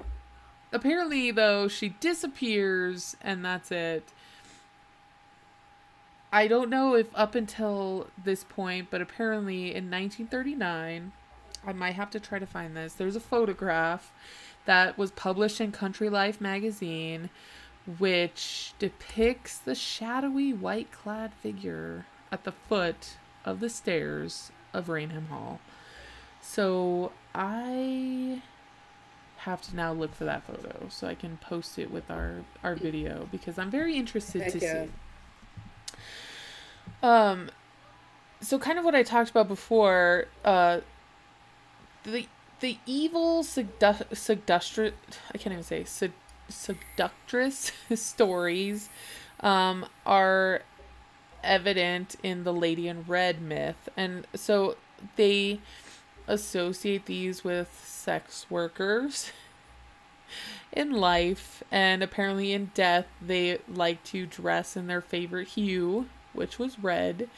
apparently, though, she disappears, and that's it. I don't know if up until this point, but apparently in 1939, I might have to try to find this. There's a photograph that was published in Country Life magazine, which depicts the shadowy white clad figure at the foot of the stairs of Raynham Hall. So I have to now look for that photo so I can post it with our our video because I'm very interested Heck to yeah. see. Um, so kind of what I talked about before. Uh, the the evil sedu- seductress I can't even say sed- seductress stories um, are evident in the Lady in Red myth, and so they associate these with sex workers in life. And apparently in death they like to dress in their favorite hue which was red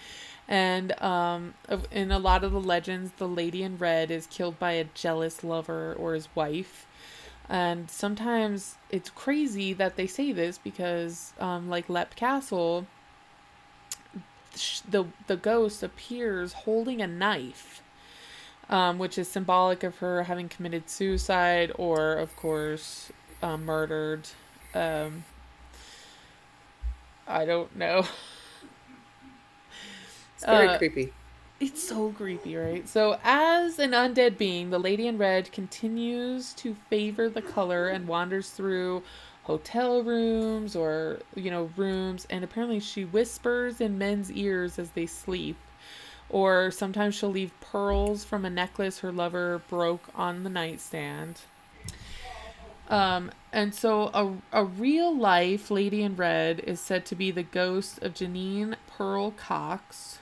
and um in a lot of the legends the lady in red is killed by a jealous lover or his wife and sometimes it's crazy that they say this because um like leap castle the the ghost appears holding a knife um, which is symbolic of her having committed suicide or, of course, uh, murdered. Um, I don't know. It's very Uh, creepy. It's so creepy, right? So, as an undead being, the Lady in Red continues to favor the color and wanders through hotel rooms or, you know, rooms, and apparently she whispers in men's ears as they sleep. Or sometimes she'll leave pearls from a necklace her lover broke on the nightstand. Um, and so a, a real life Lady in Red is said to be the ghost of Janine Pearl Cox,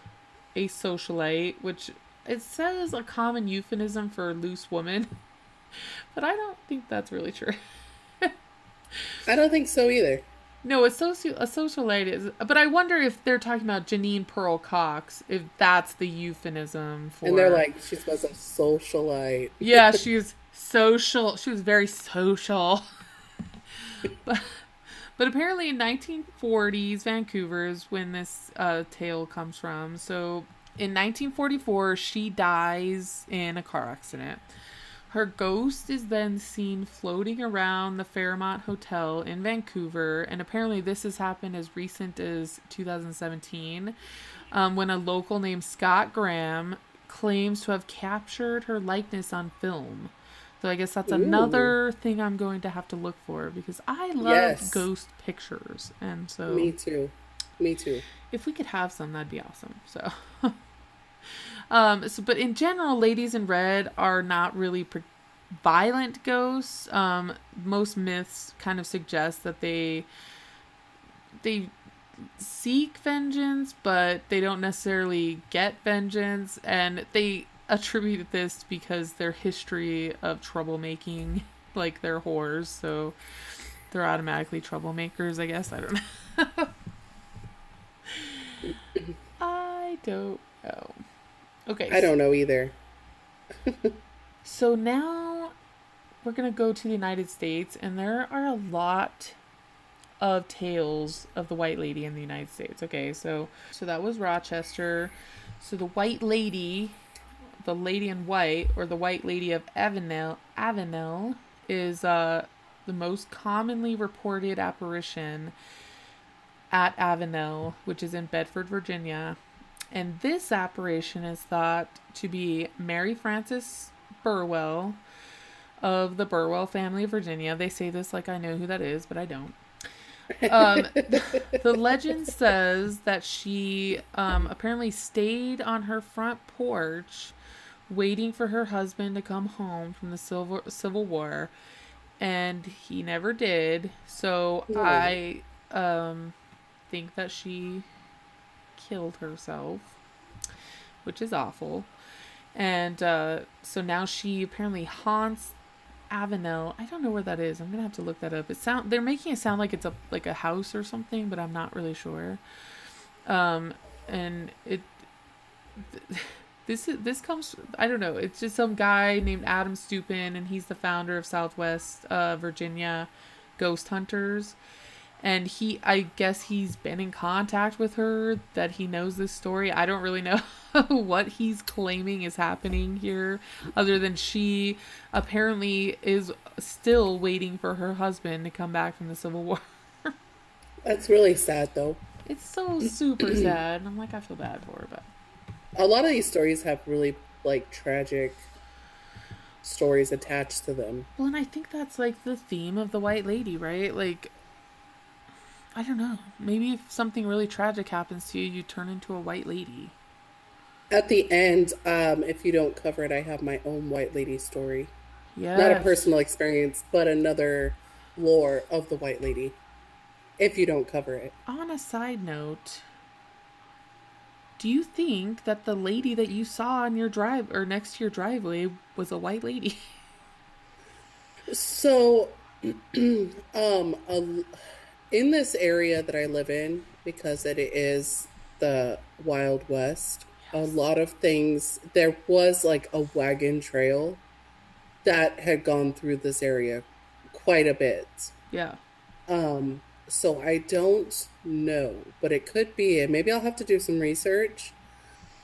a socialite, which it says a common euphemism for loose woman, but I don't think that's really true. I don't think so either. No, a social a socialite is, but I wonder if they're talking about Janine Pearl Cox, if that's the euphemism for. And they're like, she's supposed to socialite. yeah, she's social. She was very social. but, but apparently in 1940s Vancouver is when this uh, tale comes from. So in 1944, she dies in a car accident. Her ghost is then seen floating around the Fairmont Hotel in Vancouver, and apparently this has happened as recent as 2017, um, when a local named Scott Graham claims to have captured her likeness on film. So I guess that's Ooh. another thing I'm going to have to look for because I love Yes. ghost pictures, and so Me too. Me too. if we could have some, that'd be awesome. So, um, so but in general, ladies in red are not really pre- violent ghosts. Um, most myths kind of suggest that they they seek vengeance, but they don't necessarily get vengeance, and they attribute this because their history of troublemaking, like they're whores, so they're automatically troublemakers. I guess I don't know. I don't know. Okay. I don't know either. So now we're going to go to the United States, and there are a lot of tales of the White Lady in the United States. Okay, so so that was Rochester. So the White Lady, the Lady in White, or the White Lady of Avenel, Avenel, is uh, the most commonly reported apparition at Avenel, which is in Bedford, Virginia. And this apparition is thought to be Mary Frances Burwell of the Burwell family of Virginia. They say this like I know who that is, but I don't. Um, the legend says that she um, apparently stayed on her front porch waiting for her husband to come home from the Civil, Civil War, and he never did. So No. I um, think that she killed herself, which is awful. And uh, so now she apparently haunts Avenel. I don't know where that is. I'm gonna have to look that up. It sound they're making it sound like it's a like a house or something, but I'm not really sure. Um, and it this is this comes I don't know. It's just some guy named Adam Stupin, and he's the founder of Southwest uh, Virginia Ghost Hunters. And he, I guess he's been in contact with her, that he knows this story. I don't really know what he's claiming is happening here, other than she apparently is still waiting for her husband to come back from the Civil War. That's really sad, though. It's so super sad. I'm like, I feel bad for her, but A lot of these stories have really like tragic stories attached to them. Well, and I think that's like the theme of the White Lady, right? Like, I don't know. Maybe if something really tragic happens to you, you turn into a White Lady. At the end, um, if you don't cover it, I have my own White Lady story. Yeah. Not a personal experience, but another lore of the White Lady. If you don't cover it. On a side note, do you think that the lady that you saw on your drive or next to your driveway was a white lady? So, um, a, in this area that I live in, because it is the Wild West, a lot of things, there was like a wagon trail that had gone through this area quite a bit. Yeah. Um, so I don't know, but it could be, and maybe I'll have to do some research.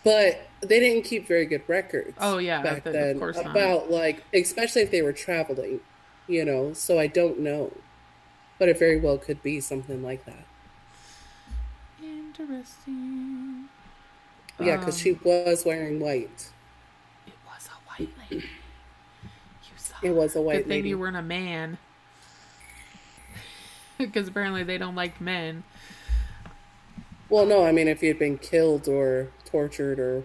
But they didn't keep very good records. Oh, yeah, back of then course not. about like, especially if they were traveling, you know. So I don't know, but it very well could be something like that. Interesting. Yeah, because Um, she was wearing white. It was a white lady. You saw. It was a white Good thing lady. you weren't a man. Because apparently they don't like men. Well, no, I mean, if you'd been killed or tortured or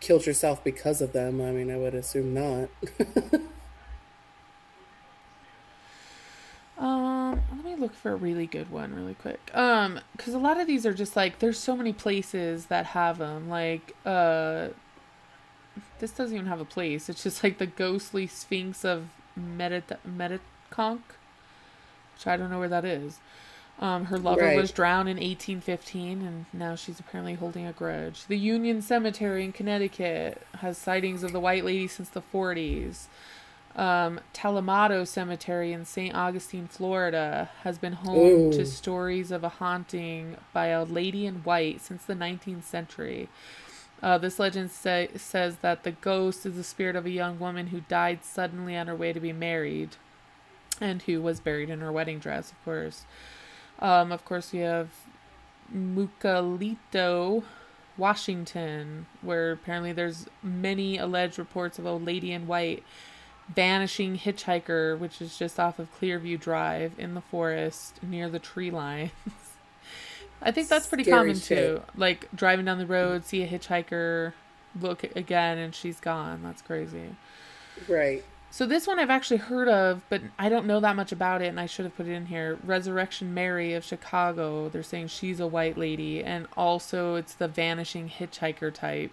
killed yourself because of them, I mean, I would assume not. Um, let me look for a really good one really quick. Um, because a lot of these are just like there's so many places that have them. Like, uh, this doesn't even have a place. It's just like the ghostly Sphinx of Medit Metedeconk, which I don't know where that is. Um, her lover Right. was drowned in 1815, and now she's apparently holding a grudge. The Union Cemetery in Connecticut has sightings of the White Lady since the 40s. Um, Tolomato Cemetery in St. Augustine, Florida, has been home Ooh. to stories of a haunting by a lady in white since the 19th century. Uh, this legend say, says that the ghost is the spirit of a young woman who died suddenly on her way to be married and who was buried in her wedding dress, of course. Um, of course, we have Mukilteo, Washington, where apparently there's many alleged reports of a lady in white vanishing hitchhiker, which is just off of Clearview Drive in the forest near the tree lines. I think that's pretty Scary common shit. too. Like driving down the road, see a hitchhiker, look again, and she's gone. That's crazy. right. So this one I've actually heard of, but I don't know that much about it, and I should have put it in here. Resurrection Mary of Chicago. They're saying she's a white lady, and also it's the vanishing hitchhiker type.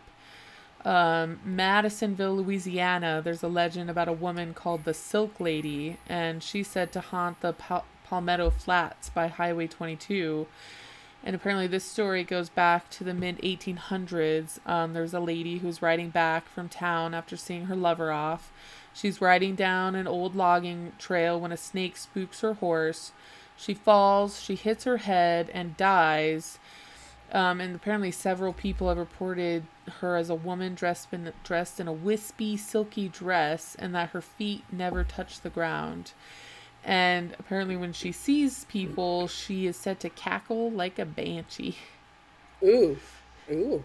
Um, Madisonville, Louisiana. There's a legend about a woman called the Silk Lady, and she's said to haunt the Pal- Palmetto Flats by Highway 22. And apparently, this story goes back to the mid 1800s. Um, there's a lady who's riding back from town after seeing her lover off. She's riding down an old logging trail when a snake spooks her horse. She falls, she hits her head, and dies. Um, and apparently, several people have reported her as a woman dressed in, dressed in a wispy, silky dress, and that her feet never touch the ground. And apparently, when she sees people, she is said to cackle like a banshee. Ooh. Ooh.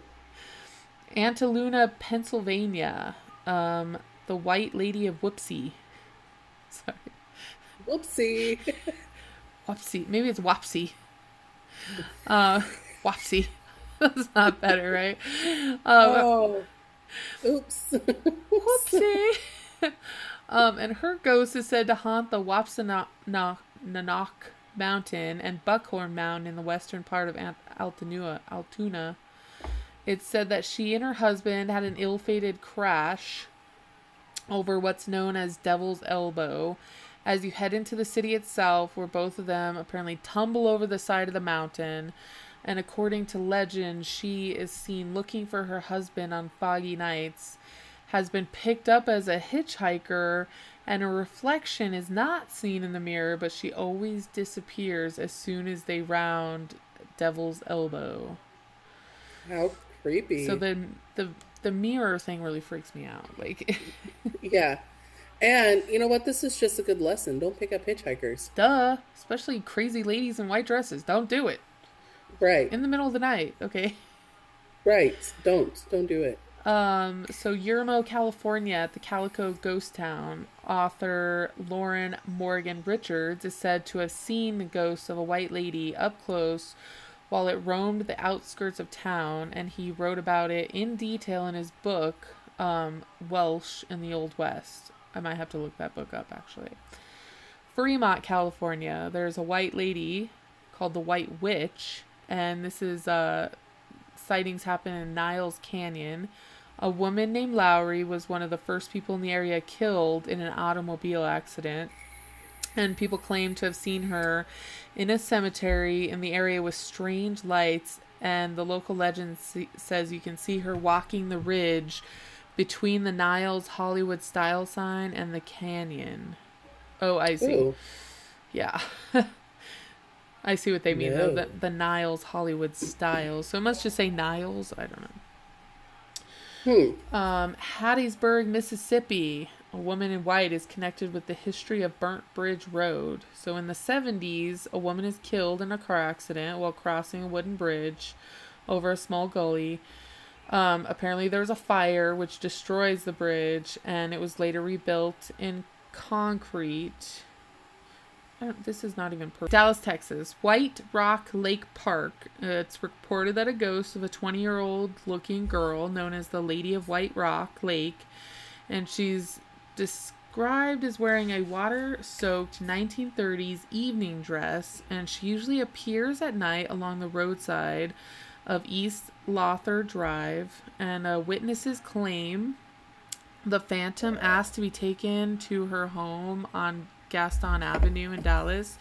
Antaluna, Pennsylvania. Um, the White Lady of Whoopsie. Sorry. Whoopsie. Whoopsie. Maybe it's Wopsy. Uh, Wopsy. That's not better, right? Uh, oh. Oops. Whoopsie. um, and her ghost is said to haunt the Wopsononock Mountain and Buckhorn Mountain in the western part of Altoona. Altoona. It's said that she and her husband had an ill-fated crash over what's known as Devil's Elbow. As you head into the city itself, where both of them apparently tumble over the side of the mountain, and according to legend, she is seen looking for her husband on foggy nights, has been picked up as a hitchhiker, and her reflection is not seen in the mirror, but she always disappears as soon as they round Devil's Elbow. How creepy. So then the the mirror thing really freaks me out. Like, yeah. And you know what? This is just a good lesson. Don't pick up hitchhikers. duh, especially crazy ladies in white dresses. Don't do it Right. in the middle of the night. Okay. Right. Don't. Don't do it. Um, so Yermo, California, at the Calico Ghost Town, author Lorin Morgan Richards is said to have seen the ghost of a white lady up close while it roamed the outskirts of town, and he wrote about it in detail in his book, um, Welsh in the Old West. I might have to look that book up actually. Fremont, California, there's a white lady called the White Witch, and this is uh, sightings happen in Niles Canyon. A woman named Lowry was one of the first people in the area killed in an automobile accident. And people claim to have seen her in a cemetery in the area with strange lights. And the local legend see- says you can see her walking the ridge between the Niles Hollywood style sign and the canyon. Oh, I see. Ooh. Yeah. I see what they mean though. The, the Niles Hollywood style. So it must just say Niles. I don't know. Hmm. Um, Hattiesburg, Mississippi. A woman in white is connected with the history of Burnt Bridge Road. So in the 70s, a woman is killed in a car accident while crossing a wooden bridge over a small gully. Um, apparently, there was a fire which destroys the bridge, and it was later rebuilt in concrete. This is not even per- Dallas, Texas. White Rock Lake Park. Uh, it's reported that a ghost of a 20 year old looking girl known as the Lady of White Rock Lake, and she's described as wearing a water soaked 1930s evening dress, and she usually appears at night along the roadside of East Lawther Drive, and uh, witnesses claim the Phantom asked to be taken to her home on Gaston Avenue in Dallas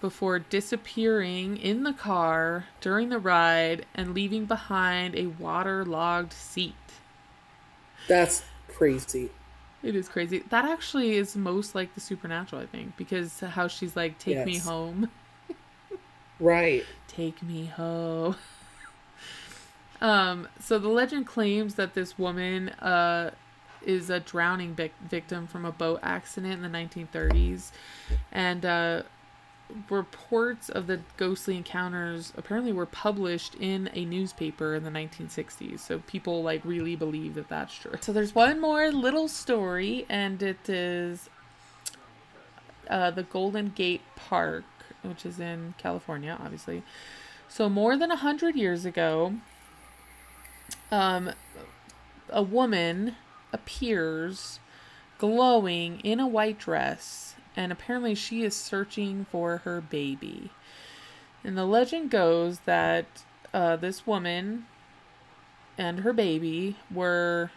before disappearing in the car during the ride and leaving behind a waterlogged seat. That's crazy. It is crazy. That actually is most like the supernatural, I think, because how she's like, "Take me home, Right. take me home." um. So the legend claims that this woman, uh, is a drowning vic- victim from a boat accident in the 1930s, and uh, reports of the ghostly encounters apparently were published in a newspaper in the 1960s. So people like really believe that that's true. So there's one more little story, and it is uh, the Golden Gate Park, which is in California, obviously. So more than a hundred years ago, um, a woman appears glowing in a white dress, and apparently she is searching for her baby. And the legend goes that uh, this woman and her baby were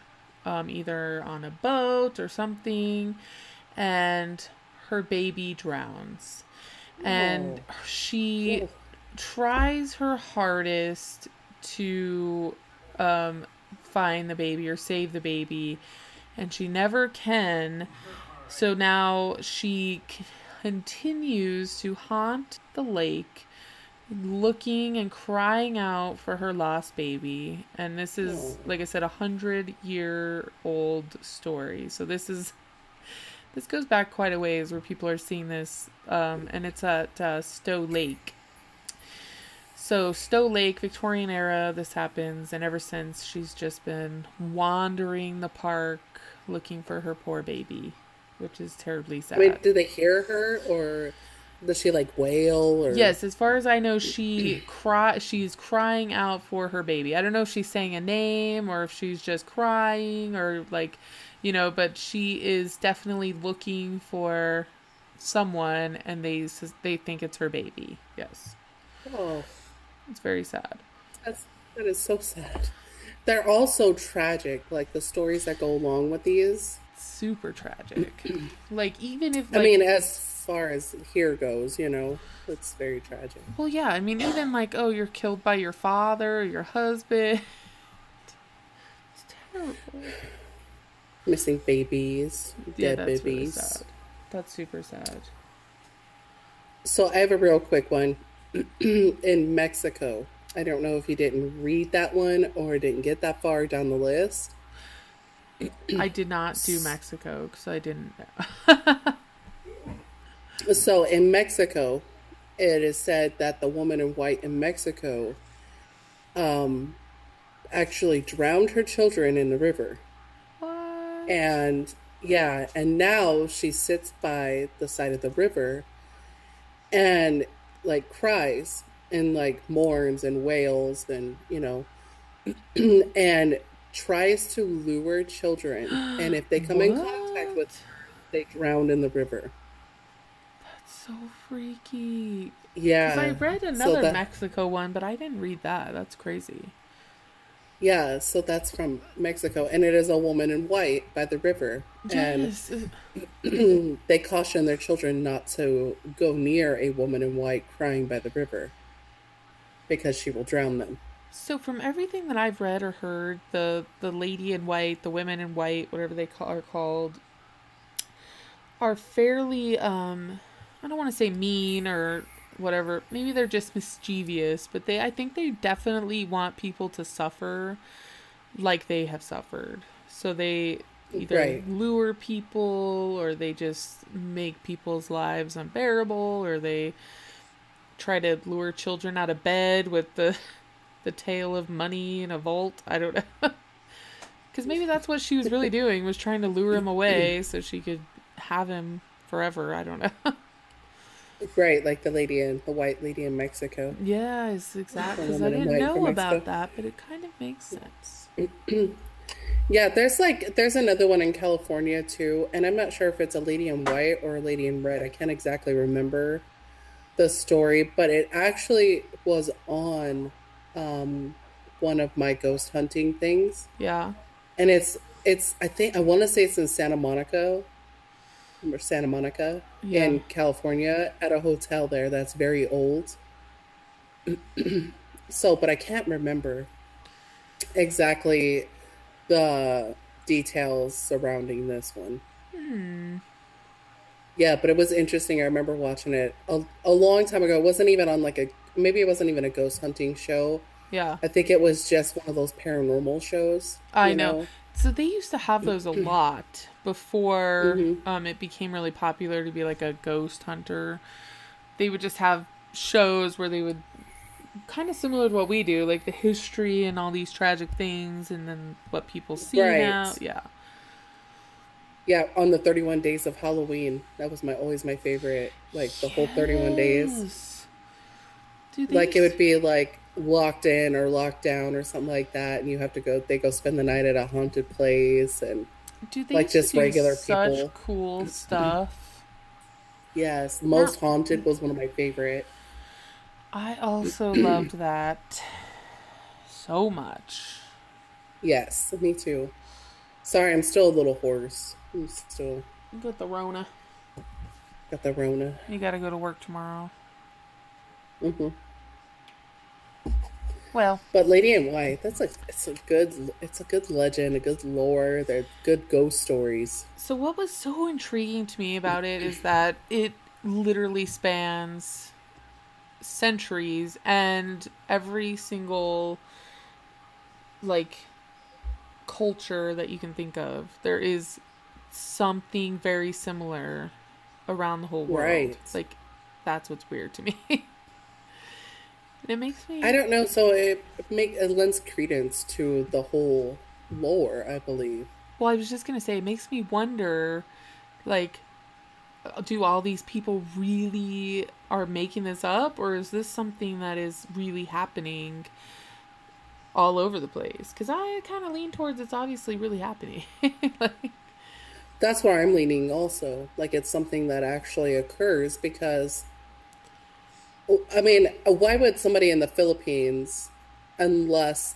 um, either on a boat or something, and her baby drowns. And she tries her hardest to um, find the baby or save the baby, and she never can. So now she continues to haunt the lake, looking and crying out for her lost baby. And this is, like I said, a hundred year old story. So this is. This goes back quite a ways where people are seeing this, um, and it's at uh, Stow Lake. So Stow Lake, Victorian era, this happens, and ever since she's just been wandering the park looking for her poor baby, which is terribly sad. Mean, do they hear her or does she like wail or Yes, as far as I know, she cry. She's crying out for her baby. I don't know if she's saying a name or if she's just crying or like, you know. But she is definitely looking for someone, and they they think it's her baby. Yes, Oh, it's very sad. that's that is so sad. They're all so tragic, like the stories that go along with these. Super tragic. like even if I mean, as far as here goes, you know, it's very tragic. well, yeah. I mean, even like oh, you're killed by your father, your husband. It's terrible. Missing babies, Yeah, dead that's really babies. sad. That's super sad. So I have a real quick one. In Mexico, I don't know if you didn't read that one or didn't get that far down the list. I did not do Mexico because I didn't. So in Mexico, it is said that the woman in white in Mexico, um, actually drowned her children in the river. What? And yeah, and now she sits by the side of the river and like cries and like mourns and wails and you know and tries to lure children and if they come in contact with her, they drown in the river. That's so freaky. Yeah. I read so another that- Mexico one, but I didn't read that. That's crazy. Yeah, so that's from Mexico and it is a woman in white by the river. And they caution their children not to go near a woman in white crying by the river because she will drown them. So from everything that I've read or heard, the the lady in white, the women in white, whatever they ca- are called, are fairly um I don't want to say mean or whatever. Maybe they're just mischievous, but they I think they definitely want people to suffer like they have suffered. So they either Right. lure people or they just make people's lives unbearable or they try to lure children out of bed with the the tale of money in a vault. I don't know. Because maybe that's what she was really doing was trying to lure him away so she could have him forever. I don't know. Right, like the lady in the white lady in Mexico. yeah, exactly. Because I didn't know about that, but it kind of makes sense. Yeah, there's like there's another one in California too, and I'm not sure if it's a lady in white or a lady in red. I can't exactly remember the story, but it actually was on um, one of my ghost hunting things, Yeah. and it's it's I think I want to say it's in Santa Monica or Santa Monica Yeah. in California at a hotel there that's very old. so, but I can't remember exactly the details surrounding this one. Hmm. Yeah, but it was interesting. I remember watching it a, a long time ago. It wasn't even on like a maybe it wasn't even a ghost hunting show. Yeah. I think it was just one of those paranormal shows. I you know. So they used to have those a lot before Mhm. um, it became really popular to be like a ghost hunter. They would just have shows where they would kind of similar to what we do, like the history and all these tragic things, and then what people see Right. now. Yeah, Yeah, on the 31 days of Halloween. That was my always my favorite. Like the whole 31 days. They Like it would be like locked in or locked down or something like that and you have to go they go spend the night at a haunted place and dude, they like just do regular such people. cool stuff. yes, most haunted was one of my favorite. I also loved that so much. Yes, me too. Sorry, I'm still a little hoarse. I'm still got the Rona, got the Rona. you got to go to work tomorrow. hmm Well, But Lady in White, that's a it's a good it's a good legend, a good lore. They're good ghost stories. So what was so intriguing to me about it is that it literally spans centuries and every single like culture that you can think of there is something very similar around the whole world. Right. Like that's what's weird to me. it makes me I don't know, so it make it lends credence to the whole lore, I believe. Well, I was just gonna say, it makes me wonder, like, do all these people really are making this up, or is this something that is really happening all over the place? Because I kind of lean towards it's obviously really happening. like, That's where I'm leaning also. Like it's something that actually occurs because I mean, why would somebody in the Philippines unless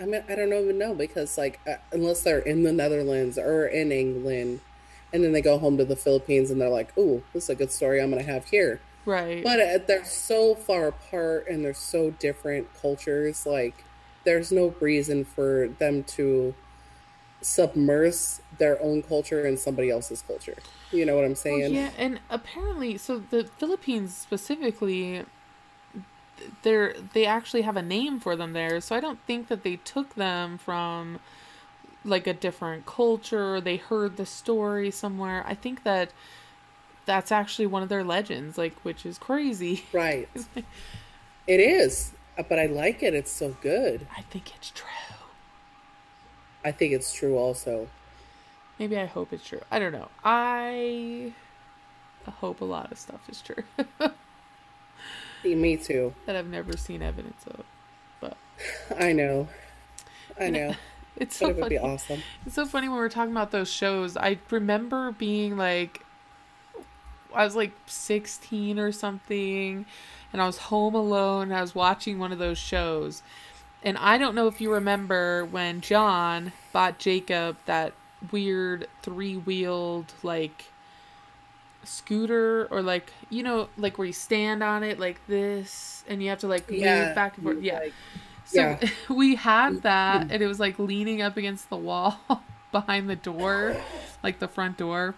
I mean I don't even know because like uh, unless they're in the Netherlands or in England and then they go home to the Philippines and they're like, "Ooh, this is a good story I'm going to have here." right? But uh, they're so far apart and they're so different cultures. Like, there's no reason for them to submerge their own culture in somebody else's culture. You know what I'm Well, saying? yeah, and apparently, so the Philippines specifically, they're they actually have a name for them there. So I don't think that they took them from like a different culture. They heard the story somewhere. I think that that's actually one of their legends, like which is crazy. Right. It is. But I like it. It's so good. I think it's true. I think it's true also. Maybe I hope it's true. I don't know. I hope a lot of stuff is true Me too. that I've never seen evidence of. But I know. I know, it's But so it would be awesome. It's so funny when we're talking about those shows. I remember being like, I was like 16 or something, and I was home alone. And I was watching one of those shows. And I don't know if you remember when John bought Jacob that weird three wheeled, like, scooter or like you know like where you stand on it like this and you have to like move back and forth yeah like- so Yeah. we had that, and it was like leaning up against the wall behind the door, like the front door.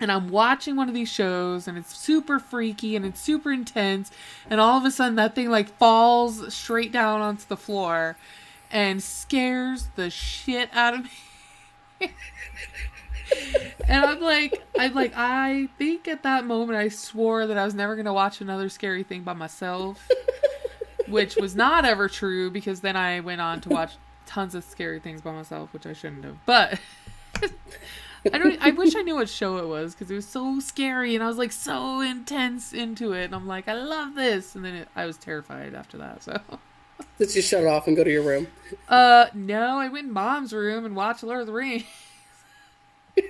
And I'm watching one of these shows, and it's super freaky and it's super intense. And all of a sudden, that thing like falls straight down onto the floor and scares the shit out of me. and I'm like, I'm like, I think at that moment I swore that I was never gonna watch another scary thing by myself which was not ever true because then I went on to watch tons of scary things by myself, which I shouldn't have. But I don't. I wish I knew what show it was because it was so scary and I was like so intense into it, and I'm like, I love this, and then it, I was terrified after that. So, Did you shut it off and go to your room? uh, no, I went in mom's room and watched Lord of the Rings.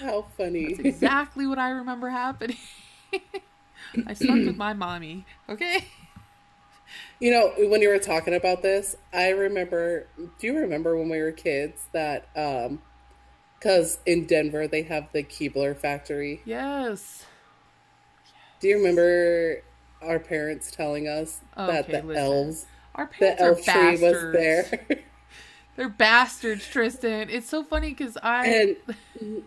How funny. That's exactly what I remember happening. I slept with my mommy. Okay. You know, when you were talking about this, I remember. Do you remember when we were kids that, um, because in Denver they have the Keebler factory? Yes. Do you remember our parents telling us that the listen. elves, Our the parents elf tree was there? They're bastards, Tristan. It's so funny because I and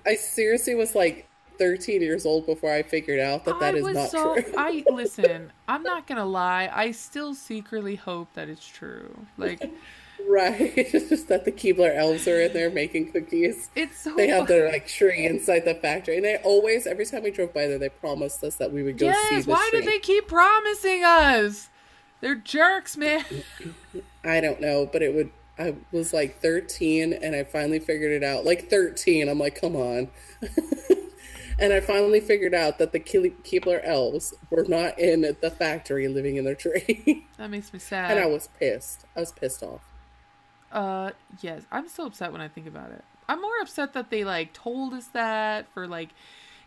I seriously was like 13 years old before I figured out that that I is was not so true. I listen. I'm not gonna lie. I still secretly hope that it's true. Like right. It's just that the Keebler elves are in there making cookies. it's so. They have their like tree inside the factory, and they always, every time we drove by there, they promised us that we would go see yes. Why tree. did they keep promising us? They're jerks, man. I don't know, but it would. I was like 13, and I finally figured it out. Like 13, I'm like, come on. And I finally figured out that the Ke- Keebler elves were not in the factory living in their tree, That makes me sad. and I was pissed. I was pissed off. Uh, yes. I'm so upset when I think about it. I'm more upset that they like told us that for like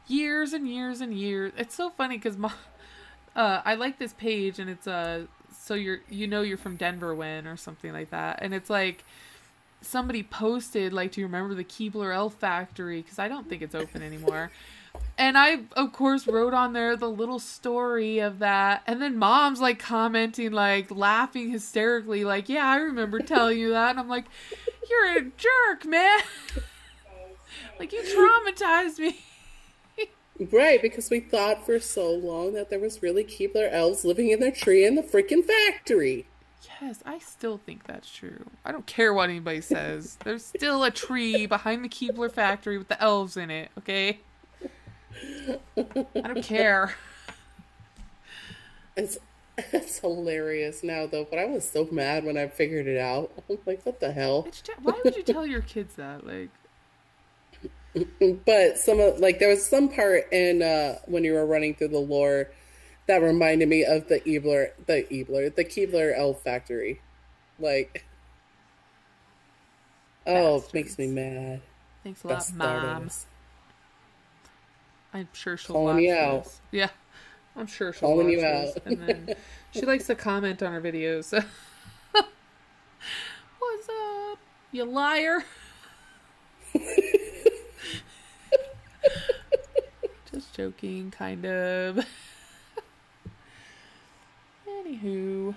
years and years and years. It's so funny because my, uh, I like this page and it's uh, so you're you know you're from Denver when or something like that, and it's like somebody posted like, do you remember the Keebler Elf Factory? Because I don't think it's open anymore. And I, of course, wrote on there the little story of that. And then mom's like commenting, like laughing hysterically, like, yeah, I remember telling you that. And I'm like, you're a jerk, man. like, you traumatized me. Right, because we thought for so long that there was really Keebler elves living in their tree in the freaking factory. Yes, I still think that's true. I don't care what anybody says. There's still a tree behind the Keebler factory with the elves in it, okay? I don't care. It's it's hilarious now though, but I was so mad when I figured it out. I'm like, what the hell? Why would you tell your kids that? Like, But some of like there was some part in uh when you were running through the lore that reminded me of the Ebler the Ebler, the Keebler elf factory. Like Oh, it makes me mad. thanks a lot, Best mom. I'm sure she'll Calling watch you out. this. Yeah, I'm sure she'll Calling you out. And then she likes to comment on her videos. What's up, you liar? Just joking, kind of. Anywho,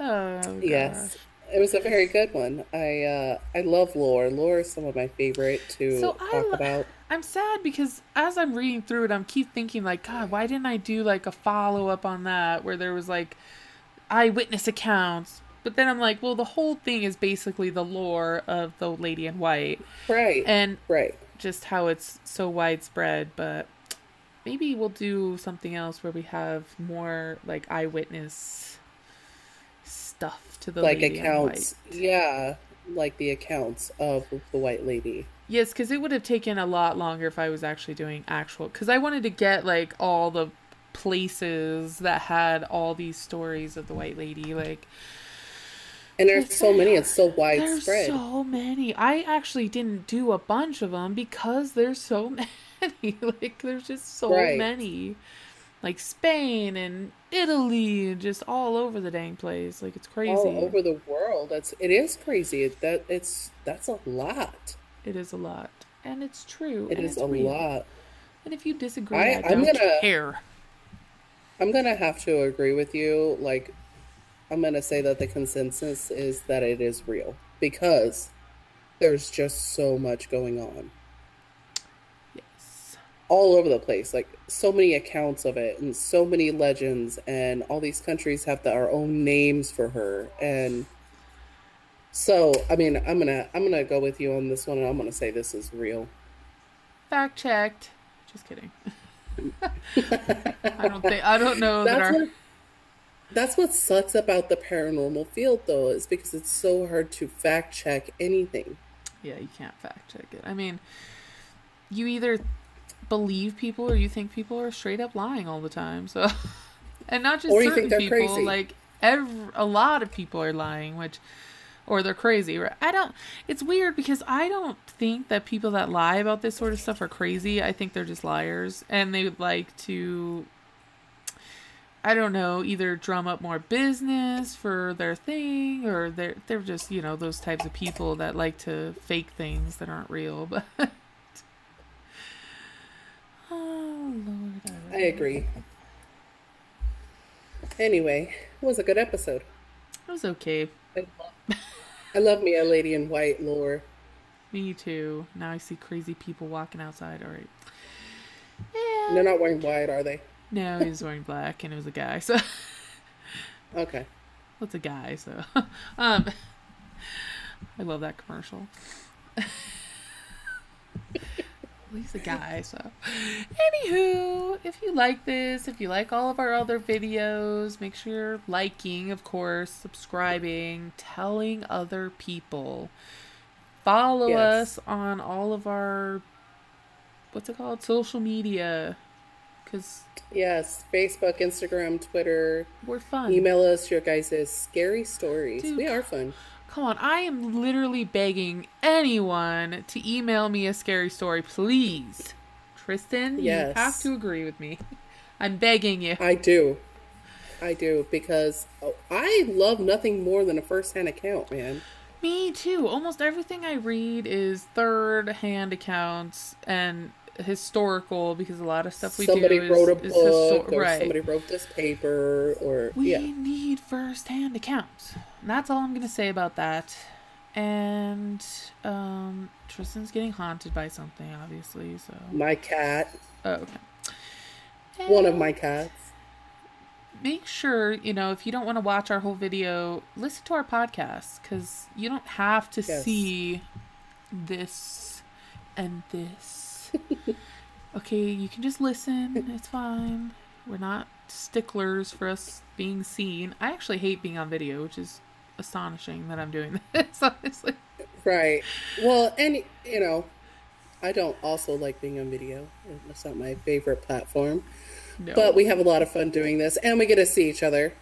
oh Yes. gosh. It was a very good one. I uh I love lore. Lore is some of my favorite to So talk lo- about. I'm sad because as I'm reading through it, I'm keep thinking like, God, why didn't I do like a follow up on that where there was like eyewitness accounts? But then I'm like, well, the whole thing is basically the lore of the Lady in White Right. and right. just how it's so widespread. But maybe we'll do something else where we have more like eyewitness stuff to the like lady in accounts. Yeah, like the accounts of the white lady. Yes, because it would have taken a lot longer if I was actually doing actual. Because I wanted to get like all the places that had all these stories of the white lady. Like And there's so many. It's so there's widespread. so many. I actually didn't do a bunch of them because there's so many. like there's just so Right. many. Like Spain and Italy, and just all over the dang place. Like it's crazy. all over the world. That's it is crazy. That it's that's a lot. It is a lot, and it's true. It is a real. lot. And if you disagree, I- I, I'm don't gonna- care. I'm gonna have to agree with you. Like, I'm gonna say that the consensus is that it is real because there's just so much going on Yes. all over the place. Like, so many accounts of it and so many legends, and all these countries have their own names for her. And so, I mean, I'm gonna I'm gonna go with you on this one, and I'm gonna say this is real. Fact checked. Just kidding. I don't think I don't know that That's our what that's what sucks about the paranormal field though, is because it's so hard to fact check anything. yeah you can't fact check it. I mean, you either believe people or you think people are straight up lying all the time. So, and not just Or certain people, crazy. like every, a lot of people are lying, which or they're crazy. Right? I don't. It's weird because I don't think that people that lie about this sort of stuff are crazy. I think they're just liars, and they would like to. I don't know, either drum up more business for their thing, or they're they're just you know those types of people that like to fake things that aren't real. But oh lord, I agree. Anyway, it was a good episode. It was okay. I love me a lady in white lore. Me too. Now I see crazy people walking outside. All right. They're not wearing white, are they? No, he was wearing black, and it was a guy. So Okay. what's a guy? So, um, I love that commercial. He's a guy. So, anywho, if you like this, if you like all of our other videos, make sure you're liking, of course, subscribing, telling other people. Follow Yes. us on all of our what's it called? Social media. Cause Yes, Facebook, Instagram, Twitter. we're fun. Email us your guys' scary stories. Dude. We are fun. Come on, I am literally begging anyone to email me a scary story, please. Tristan, Yes. you have to agree with me. I'm begging you. I do. I do because oh, I love nothing more than a first-hand account, man. Me too. Almost everything I read is third hand accounts and historical because a lot of stuff we somebody do is, wrote a is book, histo- or right. somebody wrote this paper, or We yeah. need first hand accounts. And that's all I'm gonna say about that. And um Tristan's getting haunted by something, obviously, so My cat, oh, okay. one of my cats. make sure you know if you don't want to watch our whole video listen to our podcast because you don't have to Yes. see this and this okay you can just listen it's fine we're not sticklers for us being seen i actually hate being on video which is astonishing that i'm doing this honestly Right. Well, and you know, I don't also like being on video. It's not my favorite platform. no But we have a lot of fun doing this, and we get to see each other.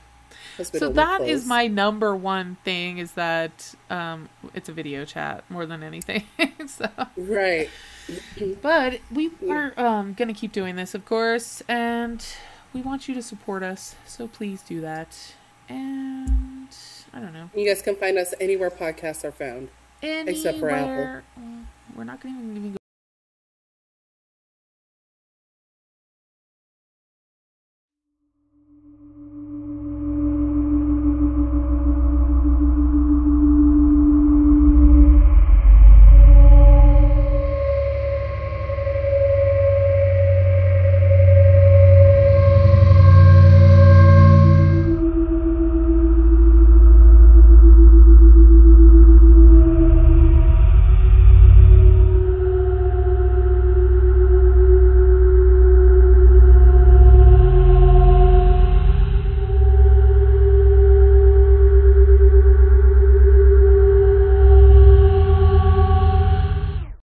so that is my number one thing is that um it's a video chat more than anything so right. But we are um, going to keep doing this, of course, and we want you to support us, so please do that. And I don't know. You guys can find us anywhere podcasts are found. Anywhere, Except for Apple. Mm, we're not going to even